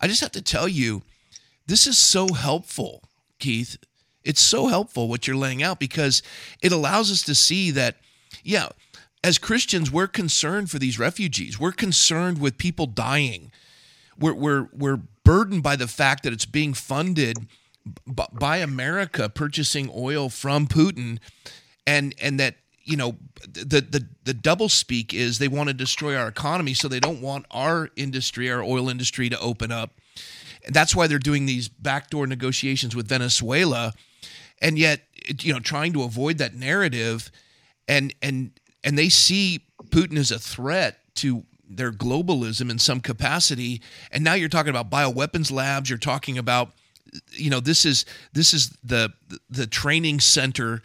I just have to tell you, this is so helpful, Keith. It's so helpful what you're laying out because it allows us to see that, yeah, as Christians, we're concerned for these refugees. We're concerned with people dying. We're we're we're burdened by the fact that it's being funded by America purchasing oil from Putin and and that you know the the the double speak is they want to destroy our economy so they don't want our industry our oil industry to open up. And that's why they're doing these backdoor negotiations with Venezuela. And yet you know trying to avoid that narrative and and and they see Putin as a threat to their globalism in some capacity. And now you're talking about bioweapons labs. You're talking about you know this is this is the the training center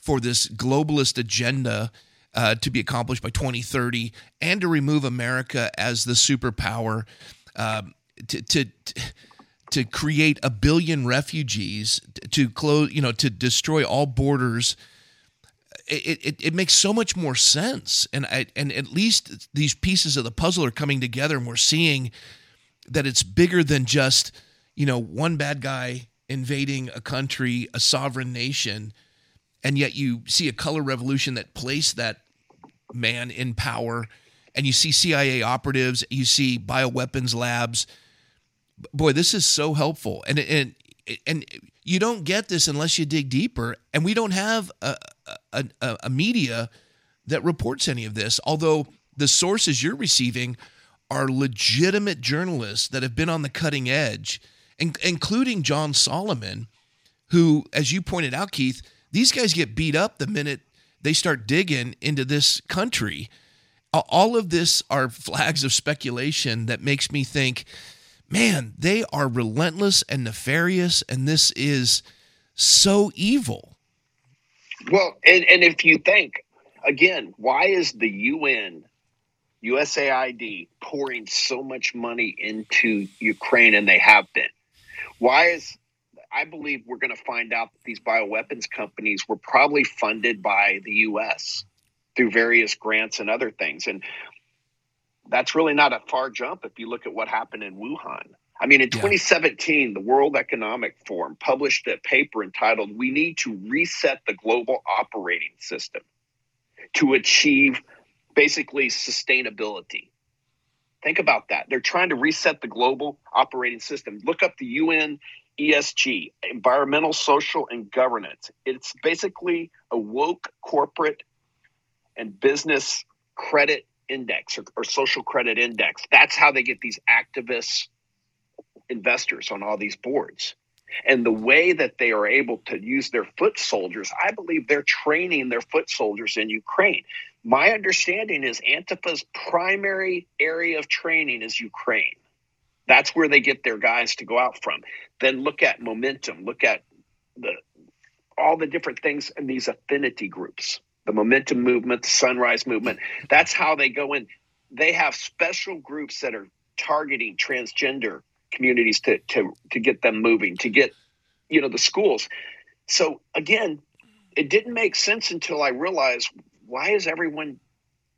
for this globalist agenda uh, to be accomplished by 2030 and to remove America as the superpower, um, to, to, to create a billion refugees, to close, you know, to destroy all borders. It, it, it makes so much more sense, and I, and at least these pieces of the puzzle are coming together, and we're seeing that it's bigger than just you know one bad guy invading a country, a sovereign nation, and yet you see a color revolution that placed that man in power, and you see CIA operatives, you see bioweapons labs. Boy, this is so helpful, and and and you don't get this unless you dig deeper, and we don't have a, a, a, a media that reports any of this. Although the sources you're receiving are legitimate journalists that have been on the cutting edge, including John Solomon, who, as you pointed out, Keith, these guys get beat up the minute they start digging into this country. All of this are flags of speculation that makes me think, man, they are relentless and nefarious, and this is so evil. Well, and, and if you think, again, why is the UN USAID pouring so much money into Ukraine, and they have been. Why is I believe we're going to find out that these bioweapons companies were probably funded by the U.S. through various grants and other things, and that's really not a far jump if you look at what happened in Wuhan. I mean, in yeah. 2017, the World Economic Forum published a paper entitled "We Need to Reset the Global Operating System to Achieve." basically sustainability. Think about that. They're trying to reset the global operating system. Look up the UN ESG, environmental, social, and governance. It's basically a woke corporate and business credit index or, or social credit index. That's how they get these activist investors on all these boards. And the way that they are able to use their foot soldiers, I believe they're training their foot soldiers in Ukraine. My understanding is Antifa's primary area of training is Ukraine. That's where they get their guys to go out from. Then look at momentum, look at the all the different things in these affinity groups, the momentum movement, the sunrise movement. That's how they go in. They have special groups that are targeting transgender communities to to to get them moving, to get you know the schools. So again, it didn't make sense until I realized why is everyone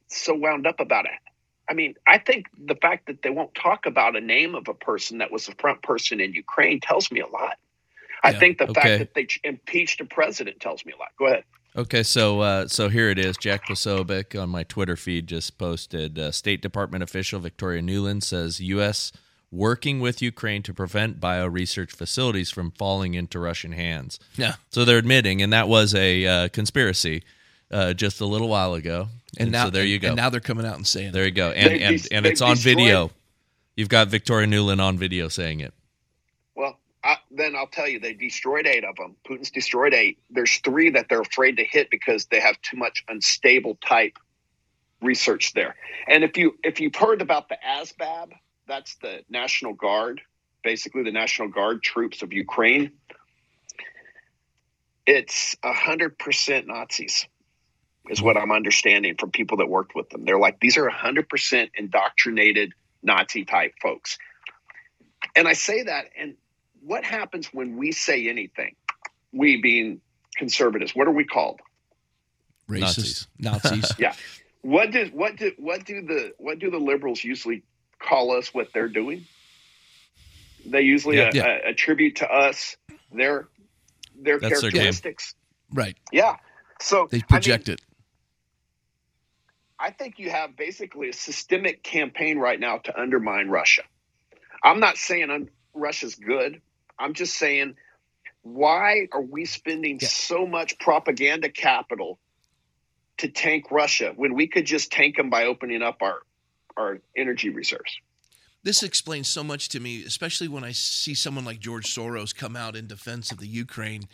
so wound up about it? I mean, I think the fact that they won't talk about a name of a person that was the front person in Ukraine tells me a lot. I yeah, think the okay. fact that they impeached a president tells me a lot. Go ahead. Okay, so uh, so here it is. Jack Posobiec on my Twitter feed just posted. Uh, State Department official Victoria Nuland says U.S. working with Ukraine to prevent bio research facilities from falling into Russian hands. Yeah. So they're admitting, and that was a uh, conspiracy uh, just a little while ago. And, and now so there you go. And now they're coming out and saying there you go. And they, and, and it's on video. You've got Victoria Nuland on video saying it. Well, I, then I'll tell you, they destroyed eight of them. Putin's destroyed eight. There's three that they're afraid to hit because they have too much unstable type research there. And if you if you've heard about the ASBAB, that's the National Guard, basically the National Guard troops of Ukraine. It's a hundred percent Nazis is what I'm understanding from people that worked with them. They're like, these are 100% indoctrinated Nazi type folks. And I say that, and what happens when we say anything? We being conservatives, what are we called? Racist Nazis. <laughs> yeah. What do what do what do the what do the liberals usually call us? What they're doing? They usually yeah, uh, yeah. attribute to us their their That's characteristics. Their right. Yeah. So they project I mean, it. I think you have basically a systemic campaign right now to undermine Russia. I'm not saying un- Russia's good. I'm just saying, why are we spending yeah. so much propaganda capital to tank Russia when we could just tank them by opening up our our energy reserves? This explains so much to me, especially when I see someone like George Soros come out in defense of the Ukraine.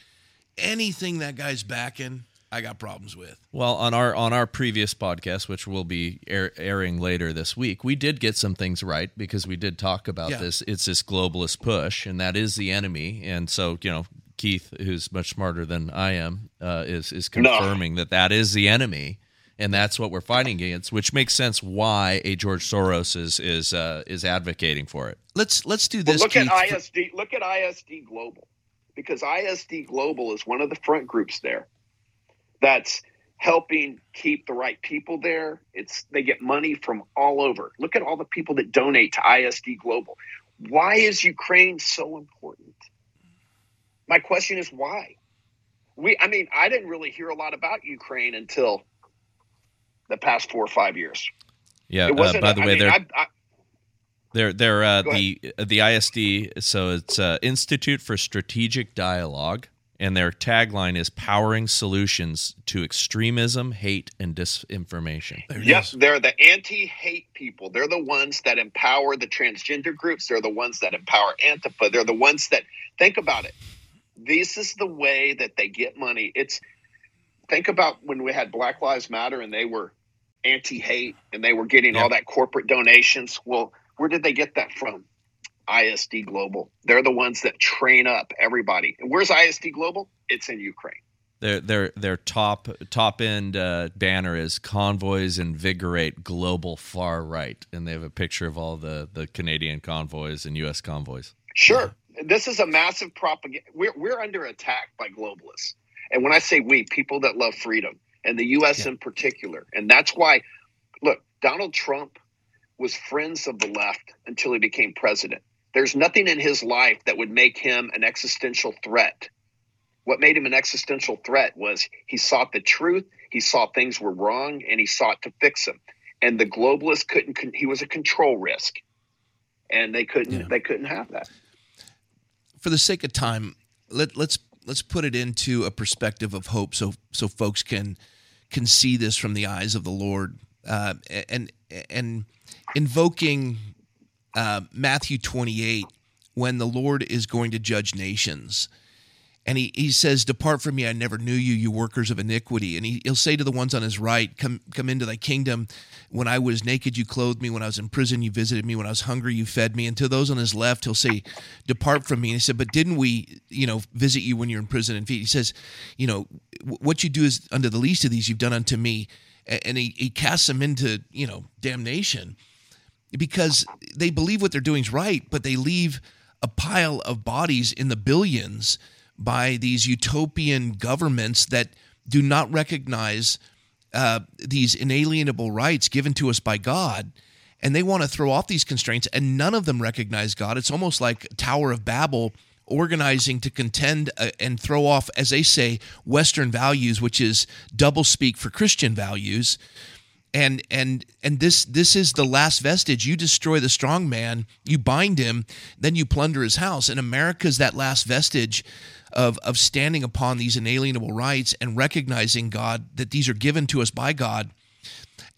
Anything that guy's backing, I got problems with. Well, on our on our previous podcast, which will be air, airing later this week, we did get some things right because we did talk about yeah. this. It's this globalist push, and that is the enemy. And so, you know, Keith, who's much smarter than I am, uh, is is confirming no. that that is the enemy, and that's what we're fighting against. Which makes sense why a George Soros is is uh, is advocating for it. Let's let's do this. Well, look Keith. at ISD. Look at ISD Global, because ISD Global is one of the front groups there that's helping keep the right people there. It's they get money from all over. Look at all the people that donate to ISD Global. Why is Ukraine so important? My question is why? We, I mean, I didn't really hear a lot about Ukraine until the past four or five years. Yeah. Uh, by the way, they're I, I, they're they're uh, the the ISD. So it's uh, Institute for Strategic Dialogue, and their tagline is "Powering Solutions to Extremism, Hate, and Disinformation." Yes, they're the anti-hate people. They're the ones that empower the transgender groups. They're the ones that empower Antifa. They're the ones that think about it. This is the way that they get money. It's think about when we had Black Lives Matter and they were anti-hate and they were getting all that corporate donations. Well, where did they get that from? ISD Global. They're the ones that train up everybody. And where's ISD Global? It's in Ukraine. Their their their top top end uh, banner is convoys invigorate global far right, and they have a picture of all the the Canadian convoys and U.S. convoys. Sure, this is a massive propaganda. We're we're under attack by globalists, and when I say we, people that love freedom, and the U.S. Yeah. in particular, and that's why. Look, Donald Trump was friends of the left until he became president. There's nothing in his life that would make him an existential threat. What made him an existential threat was he sought the truth, he saw things were wrong, and he sought to fix them. And the globalists couldn't. He was a control risk, and they couldn't. Yeah. They couldn't have that. For the sake of time, let, let's let's put it into a perspective of hope, so so folks can can see this from the eyes of the Lord, uh, and and invoking uh, Matthew 28 when the Lord is going to judge nations. And he, he says, Depart from me, I never knew you, you workers of iniquity. And he, he'll say to the ones on his right, Come come into thy kingdom. When I was naked, you clothed me. When I was in prison, you visited me. When I was hungry, you fed me. And to those on his left, he'll say, Depart from me. And he said, But didn't we, you know, visit you when you're in prison and feed? He says, You know, what you do is unto the least of these, you've done unto me. And he, he casts them into, you know, damnation because they believe what they're doing is right, but they leave a pile of bodies in the billions by these utopian governments that do not recognize uh, these inalienable rights given to us by God. And they want to throw off these constraints, and none of them recognize God. It's almost like Tower of Babel organizing to contend uh, and throw off, as they say, Western values, which is double speak for Christian values and and and this this is the last vestige. You destroy the strong man you bind him then you plunder his house. And america's that last vestige of of standing upon these inalienable rights and recognizing god that these are given to us by god.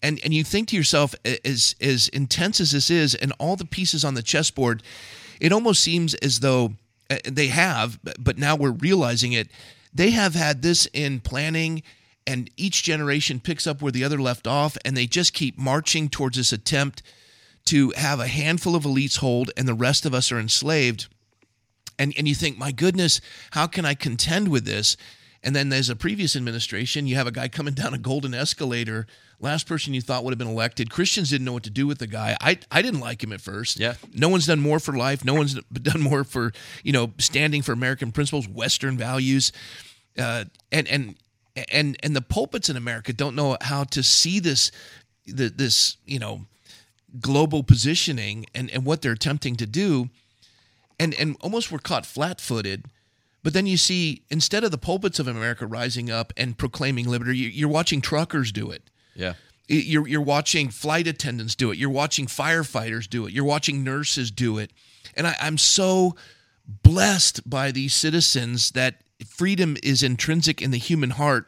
And and you think to yourself as as intense as this is and all the pieces on the chessboard it almost seems as though uh, they have but now we're realizing it. They have had this in planning and each generation picks up where the other left off, and they just keep marching towards this attempt to have a handful of elites hold, and the rest of us are enslaved. And, and you think, my goodness, how can I contend with this? And then there's a previous administration, you have a guy coming down a golden escalator. Last person you thought would have been elected. Christians didn't know what to do with the guy. I, I didn't like him at first. Yeah. No one's done more for life. No one's <laughs> done more for, you know, standing for American principles, Western values. Uh, and and and and the pulpits in America don't know how to see this the, this you know global positioning and and what they're attempting to do. And and almost we're caught flat-footed but then you see instead of the pulpits of America rising up and proclaiming liberty you're watching truckers do it. Yeah. You're you're watching flight attendants do it. You're watching firefighters do it. You're watching nurses do it. And I, I'm so blessed by these citizens that freedom is intrinsic in the human heart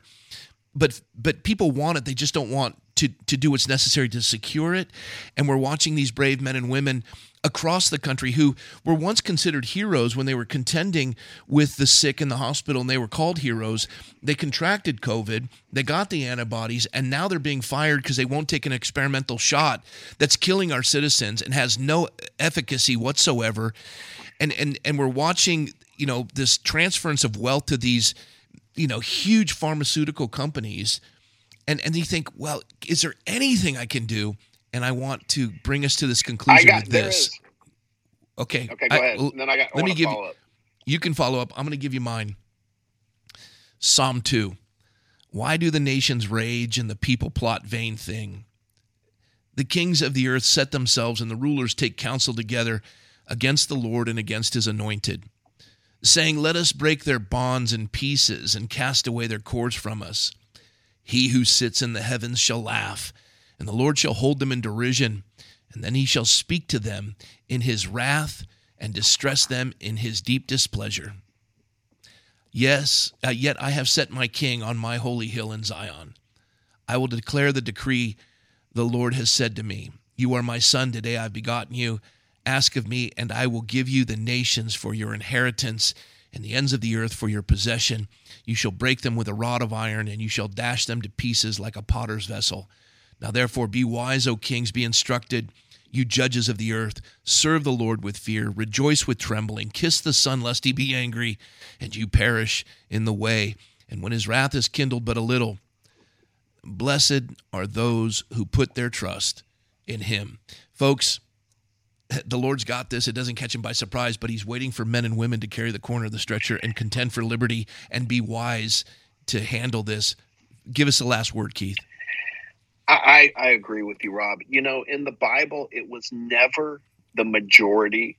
but but people want it. They just don't want to to do what's necessary to secure it. And we're watching these brave men and women across the country who were once considered heroes when they were contending with the sick in the hospital and they were called heroes. They contracted covid they got the antibodies and now they're being fired because they won't take an experimental shot that's killing our citizens and has no efficacy whatsoever. And and and we're watching you know this transference of wealth to these you know huge pharmaceutical companies and and you think well is there anything i can do? And i want to bring us to this conclusion got, with this. okay. Okay go I, ahead. then i got I let me give you up. you can follow up. I'm going to give you mine. Psalm 2 why do the nations rage and the people plot vain thing? The kings of the earth set themselves and the rulers take counsel together against the lord and against his anointed saying, Let us break their bonds in pieces and cast away their cords from us. He who sits in the heavens shall laugh, and the Lord shall hold them in derision, and then he shall speak to them in his wrath and distress them in his deep displeasure. Yes, uh, yet I have set my king on my holy hill in Zion. I will declare the decree the Lord has said to me You are my son, today I have begotten you. Ask of me, and I will give you the nations for your inheritance and the ends of the earth for your possession. You shall break them with a rod of iron, and you shall dash them to pieces like a potter's vessel. Now therefore be wise, O kings, be instructed, you judges of the earth. Serve the Lord with fear, rejoice with trembling, kiss the Son, lest he be angry, and you perish in the way. And when his wrath is kindled but a little, blessed are those who put their trust in him. Folks, <laughs> the Lord's got this. It doesn't catch him by surprise, but he's waiting for men and women to carry the corner of the stretcher and contend for liberty and be wise to handle this. Give us the last word, Keith. I, I agree with you, Rob. You know, in the Bible, it was never the majority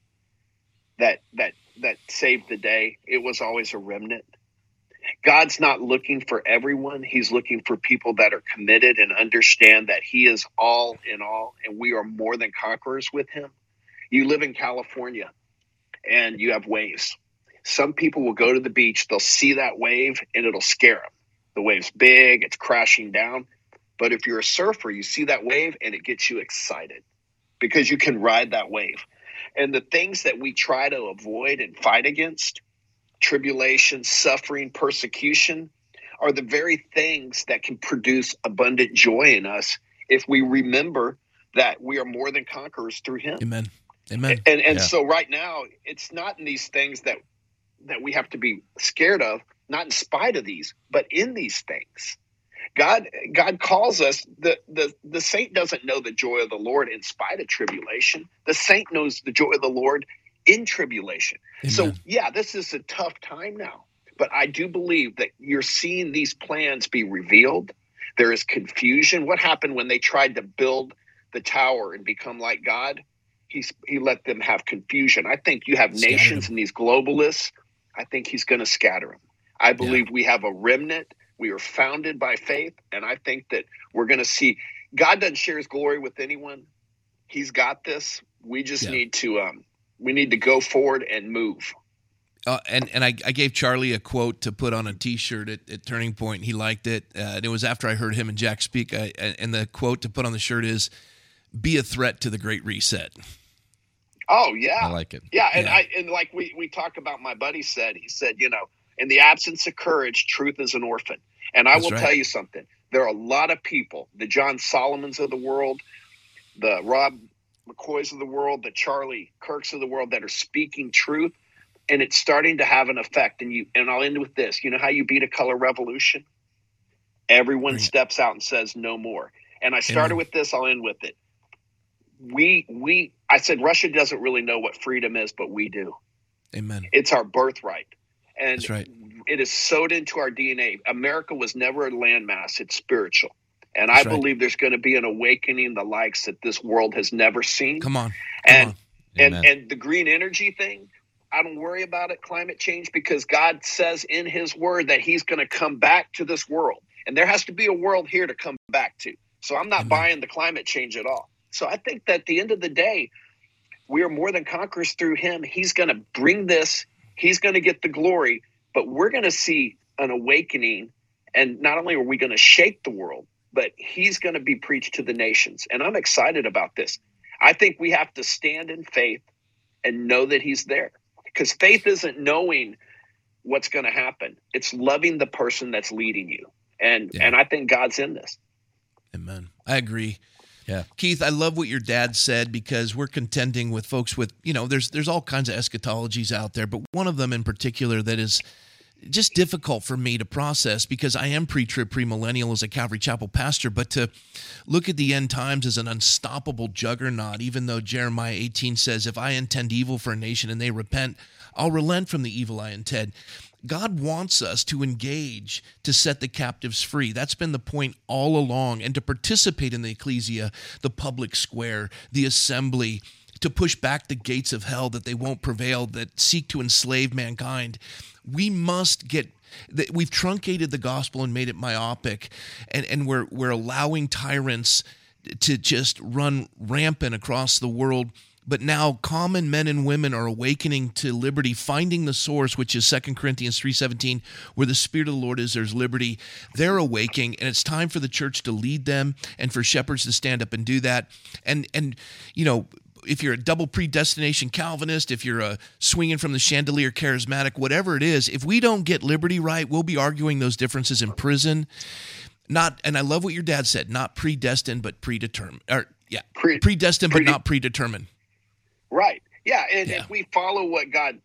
that that that saved the day. It was always a remnant. God's not looking for everyone. He's looking for people that are committed and understand that He is all in all, and we are more than conquerors with Him. You live in California and you have waves. Some people will go to the beach, they'll see that wave, and it'll scare them. The wave's big, it's crashing down. But if you're a surfer, you see that wave and it gets you excited because you can ride that wave. And the things that we try to avoid and fight against tribulation, suffering, persecution are the very things that can produce abundant joy in us if we remember that we are more than conquerors through Him. Amen. Amen. And and yeah. so right now, it's not in these things that that we have to be scared of, not in spite of these, but in these things. God God calls us the the the saint doesn't know the joy of the Lord in spite of tribulation. The saint knows the joy of the Lord in tribulation. Amen. So yeah, this is a tough time now. But I do believe that you're seeing these plans be revealed. There is confusion. What happened when they tried to build the tower and become like God? He's he let them have confusion. I think you have scatter nations them. and these globalists. I think he's going to scatter them. I believe yeah. we have a remnant we are founded by faith, and I think that we're going to see God doesn't share His glory with anyone. He's got this. We just yeah. need to um, we need to go forward and move. Uh, and and I, I, gave Charlie a quote to put on a T-shirt at, at Turning Point. He liked it. Uh, and it was after I heard him and Jack speak. I, and the quote to put on the shirt is, "Be a threat to the Great Reset." Oh yeah, I like it. Yeah, and yeah. I and like we we talk about. My buddy said he said you know in the absence of courage, truth is an orphan. And I That's will right. tell you something. There are a lot of people, the John Solomons of the world, the Rob McCoys of the world, the Charlie Kirks of the world that are speaking truth, and it's starting to have an effect. And you and I'll end with this. You know how you beat a color revolution? Everyone steps out and says no more. And I started Amen. with this, I'll end with it. We we I said Russia doesn't really know what freedom is, but we do. Amen. It's our birthright. And That's right. it is sewed into our DNA. America was never a landmass, it's spiritual. And That's I right. believe there's going to be an awakening the likes that this world has never seen. Come on. Come and on. and and the green energy thing, I don't worry about it, climate change, because God says in his word that he's going to come back to this world. And there has to be a world here to come back to. So I'm not Amen. buying the climate change at all. So I think that at the end of the day, we are more than conquerors through him. He's going to bring this He's going to get the glory, but we're going to see an awakening. And not only are we going to shake the world, but he's going to be preached to the nations. And I'm excited about this. I think we have to stand in faith and know that he's there because faith isn't knowing what's going to happen, it's loving the person that's leading you. And, yeah. and I think God's in this. Amen. I agree. Yeah. Keith, I love what your dad said because we're contending with folks with, you know, there's there's all kinds of eschatologies out there, but one of them in particular that is just difficult for me to process because I am pre-trib premillennial as a Calvary Chapel pastor, but to look at the end times as an unstoppable juggernaut, even though Jeremiah 18 says, If I intend evil for a nation and they repent, I'll relent from the evil I intend. God wants us to engage to set the captives free. That's been the point all along, and to participate in the ecclesia, the public square, the assembly, to push back the gates of hell that they won't prevail, that seek to enslave mankind. We must get that we've truncated the gospel and made it myopic and, and we're we're allowing tyrants to just run rampant across the world but now common men and women are awakening to liberty finding the source which is 2 corinthians 3.17 where the spirit of the lord is there's liberty they're awaking and it's time for the church to lead them and for shepherds to stand up and do that and and you know if you're a double predestination Calvinist, if you're a swinging from the chandelier charismatic, whatever it is, if we don't get liberty right, we'll be arguing those differences in prison. Not, and I love what your dad said, not predestined, but predetermined. Or yeah, Pre- predestined, but not predetermined. Right. Yeah, and yeah. if we follow what God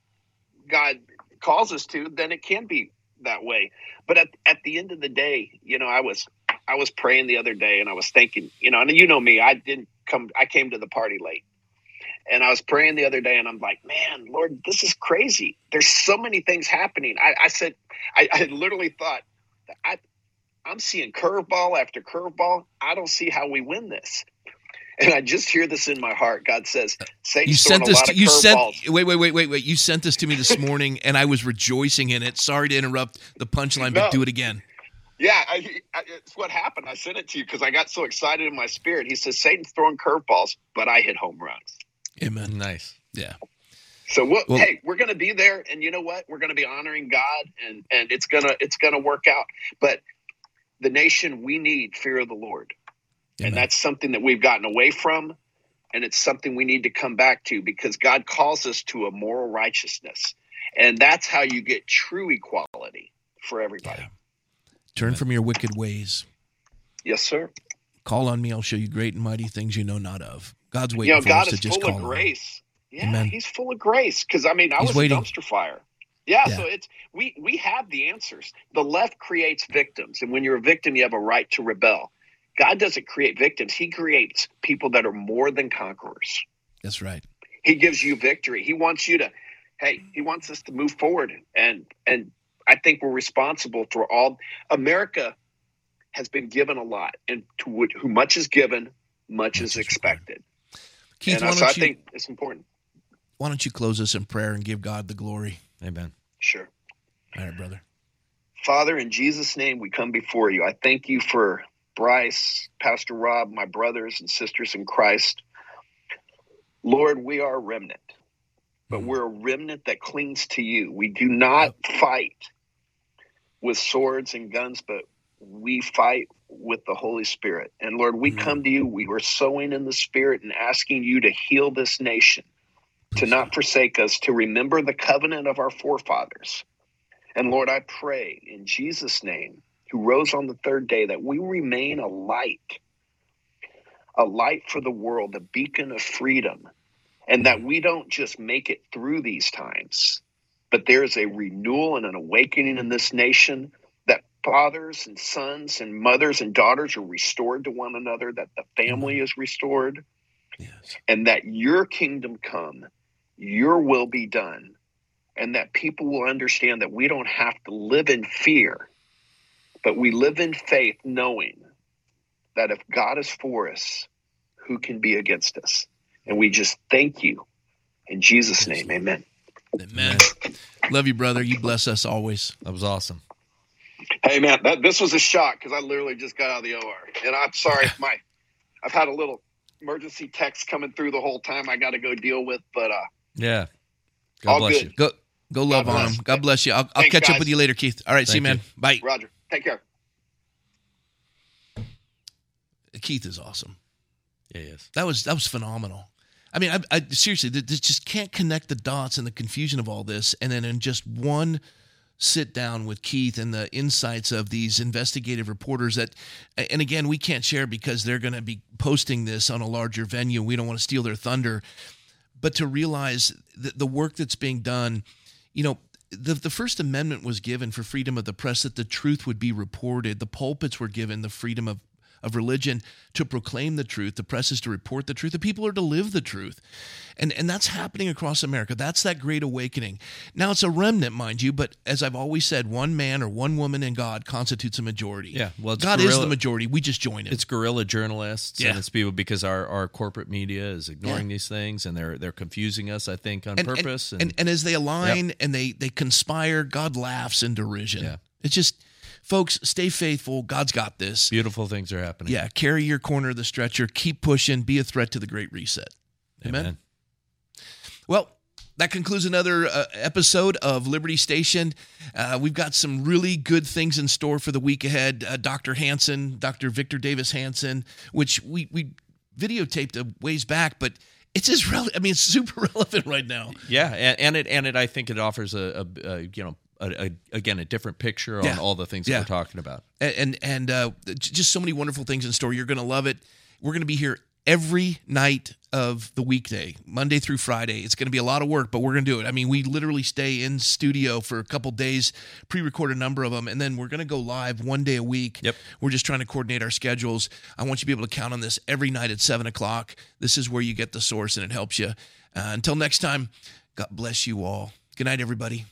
God calls us to, then it can be that way. But at at the end of the day, you know, I was I was praying the other day and I was thinking, you know, and you know me, I didn't come I came to the party late. And I was praying the other day and I'm like, man, Lord, this is crazy. There's so many things happening. I, I said I, I literally thought I I'm seeing curveball after curveball. I don't see how we win this. And I just hear this in my heart. God says, you sent this to, you sent wait wait wait wait wait you sent this to me this morning and I was rejoicing in it. Sorry to interrupt the punchline, no. but do it again. Yeah, I, I, it's what happened. I sent it to you because I got so excited in my spirit. He says Satan's throwing curveballs, but I hit home runs. Amen. Nice. Yeah. So we'll, well, hey, we're going to be there, and you know what? We're going to be honoring God, and and it's gonna it's gonna work out. But the nation, we need fear of the Lord. Amen. And that's something that we've gotten away from. And it's something we need to come back to because God calls us to a moral righteousness. And that's how you get true equality for everybody. Yeah. Turn Amen. from your wicked ways. Yes, sir. Call on me, I'll show you great and mighty things you know not of. God's waiting you know, for God us to just call. Is full of grace. Yeah, Amen. He's full of grace. Because I mean, I he's was waiting. a dumpster fire. Yeah, yeah, so it's we we have the answers. The left creates victims, and when you're a victim, you have a right to rebel. God doesn't create victims, He creates people that are more than conquerors. That's right. He gives you victory. He wants you to, hey, He wants us to move forward. And and I think we're responsible for all America has been given a lot, and to who much is given, much, much is expected. Keith, and so I you, think it's important. Why don't you close us in prayer and give God the glory? Amen. Sure. All right, brother. Father, in Jesus' name, we come before you. I thank you for Bryce, Pastor Rob, my brothers and sisters in Christ. Lord, we are a remnant, but we're a remnant that clings to you. We do not fight with swords and guns, but we fight with the Holy Spirit. And Lord, we mm-hmm. come to you. We were sowing in the Spirit and asking you to heal this nation, to not forsake us, to remember the covenant of our forefathers. And Lord, I pray in Jesus' name who rose on the third day, that we remain a light, a light for the world, a beacon of freedom, and that we don't just make it through these times, but there's a renewal and an awakening in this nation that fathers and sons and mothers and daughters are restored to one another, that the family mm-hmm. is restored, yes. and that your kingdom come, your will be done, and that people will understand that we don't have to live in fear but we live in faith knowing that if God is for us, who can be against us? And we just thank you. In Jesus' name, amen. Amen. Love you, brother. You bless us always. That was awesome. Hey, man, that, this was a shock because I literally just got out of the OR. And I'm sorry, my I've had a little emergency text coming through the whole time I got to go deal with, but uh, yeah, God bless good. You. Go go love God on him. God bless you. I'll, I'll Thanks, catch guys. up with you later, Keith. All right, Thank see you, man. Bye. Roger. Take care. Keith is awesome. Yeah, he is. That was that was phenomenal. I mean, I, I seriously just can't connect the dots and the confusion of all this, and then in just one sit down with Keith and the insights of these investigative reporters that, and again, we can't share because they're going to be posting this on a larger venue. We don't want to steal their thunder, but to realize that the work that's being done, you know, the, the First Amendment was given for freedom of the press that the truth would be reported. The pulpits were given the freedom of of religion to proclaim the truth. The press is to report the truth. The people are to live the truth. And, and that's happening across America. That's that great awakening. Now, it's a remnant, mind you, but as I've always said, one man or one woman in God constitutes a majority. Yeah, well, God guerrilla, is the majority. We just join it. It's guerrilla journalists yeah. and it's people because our, our corporate media is ignoring yeah. these things and they're they're confusing us, I think, on and, purpose. And, and, and, as they align yep. and they, they conspire, God laughs in derision. Yeah. It's just folks, stay faithful. God's got this. Beautiful things are happening. Yeah, carry your corner of the stretcher. Keep pushing. Be a threat to the Great Reset. Amen. Amen. Well, that concludes another uh, episode of Liberty Station. Uh, we've got some really good things in store for the week ahead. Uh, Dr. Hanson, Dr. Victor Davis Hanson, which we, we videotaped a ways back, but it's just really, I mean, it's super <laughs> relevant right now. Yeah. And, and it, and it, I think it offers a, a, a you know, a, a, again a different picture on yeah. all the things yeah. that we're talking about and and, and uh, just so many wonderful things in store you're going to love it we're going to be here every night of the weekday, Monday through Friday. It's going to be a lot of work, but we're going to do it. I mean, we literally stay in studio for a couple days, pre-record a number of them, and then we're going to go live one day a week. Yep. We're just trying to coordinate our schedules. I want you to be able to count on this every night at seven o'clock. This is where you get the source, and it helps you. Uh, until next time, God bless you all. Good night, everybody.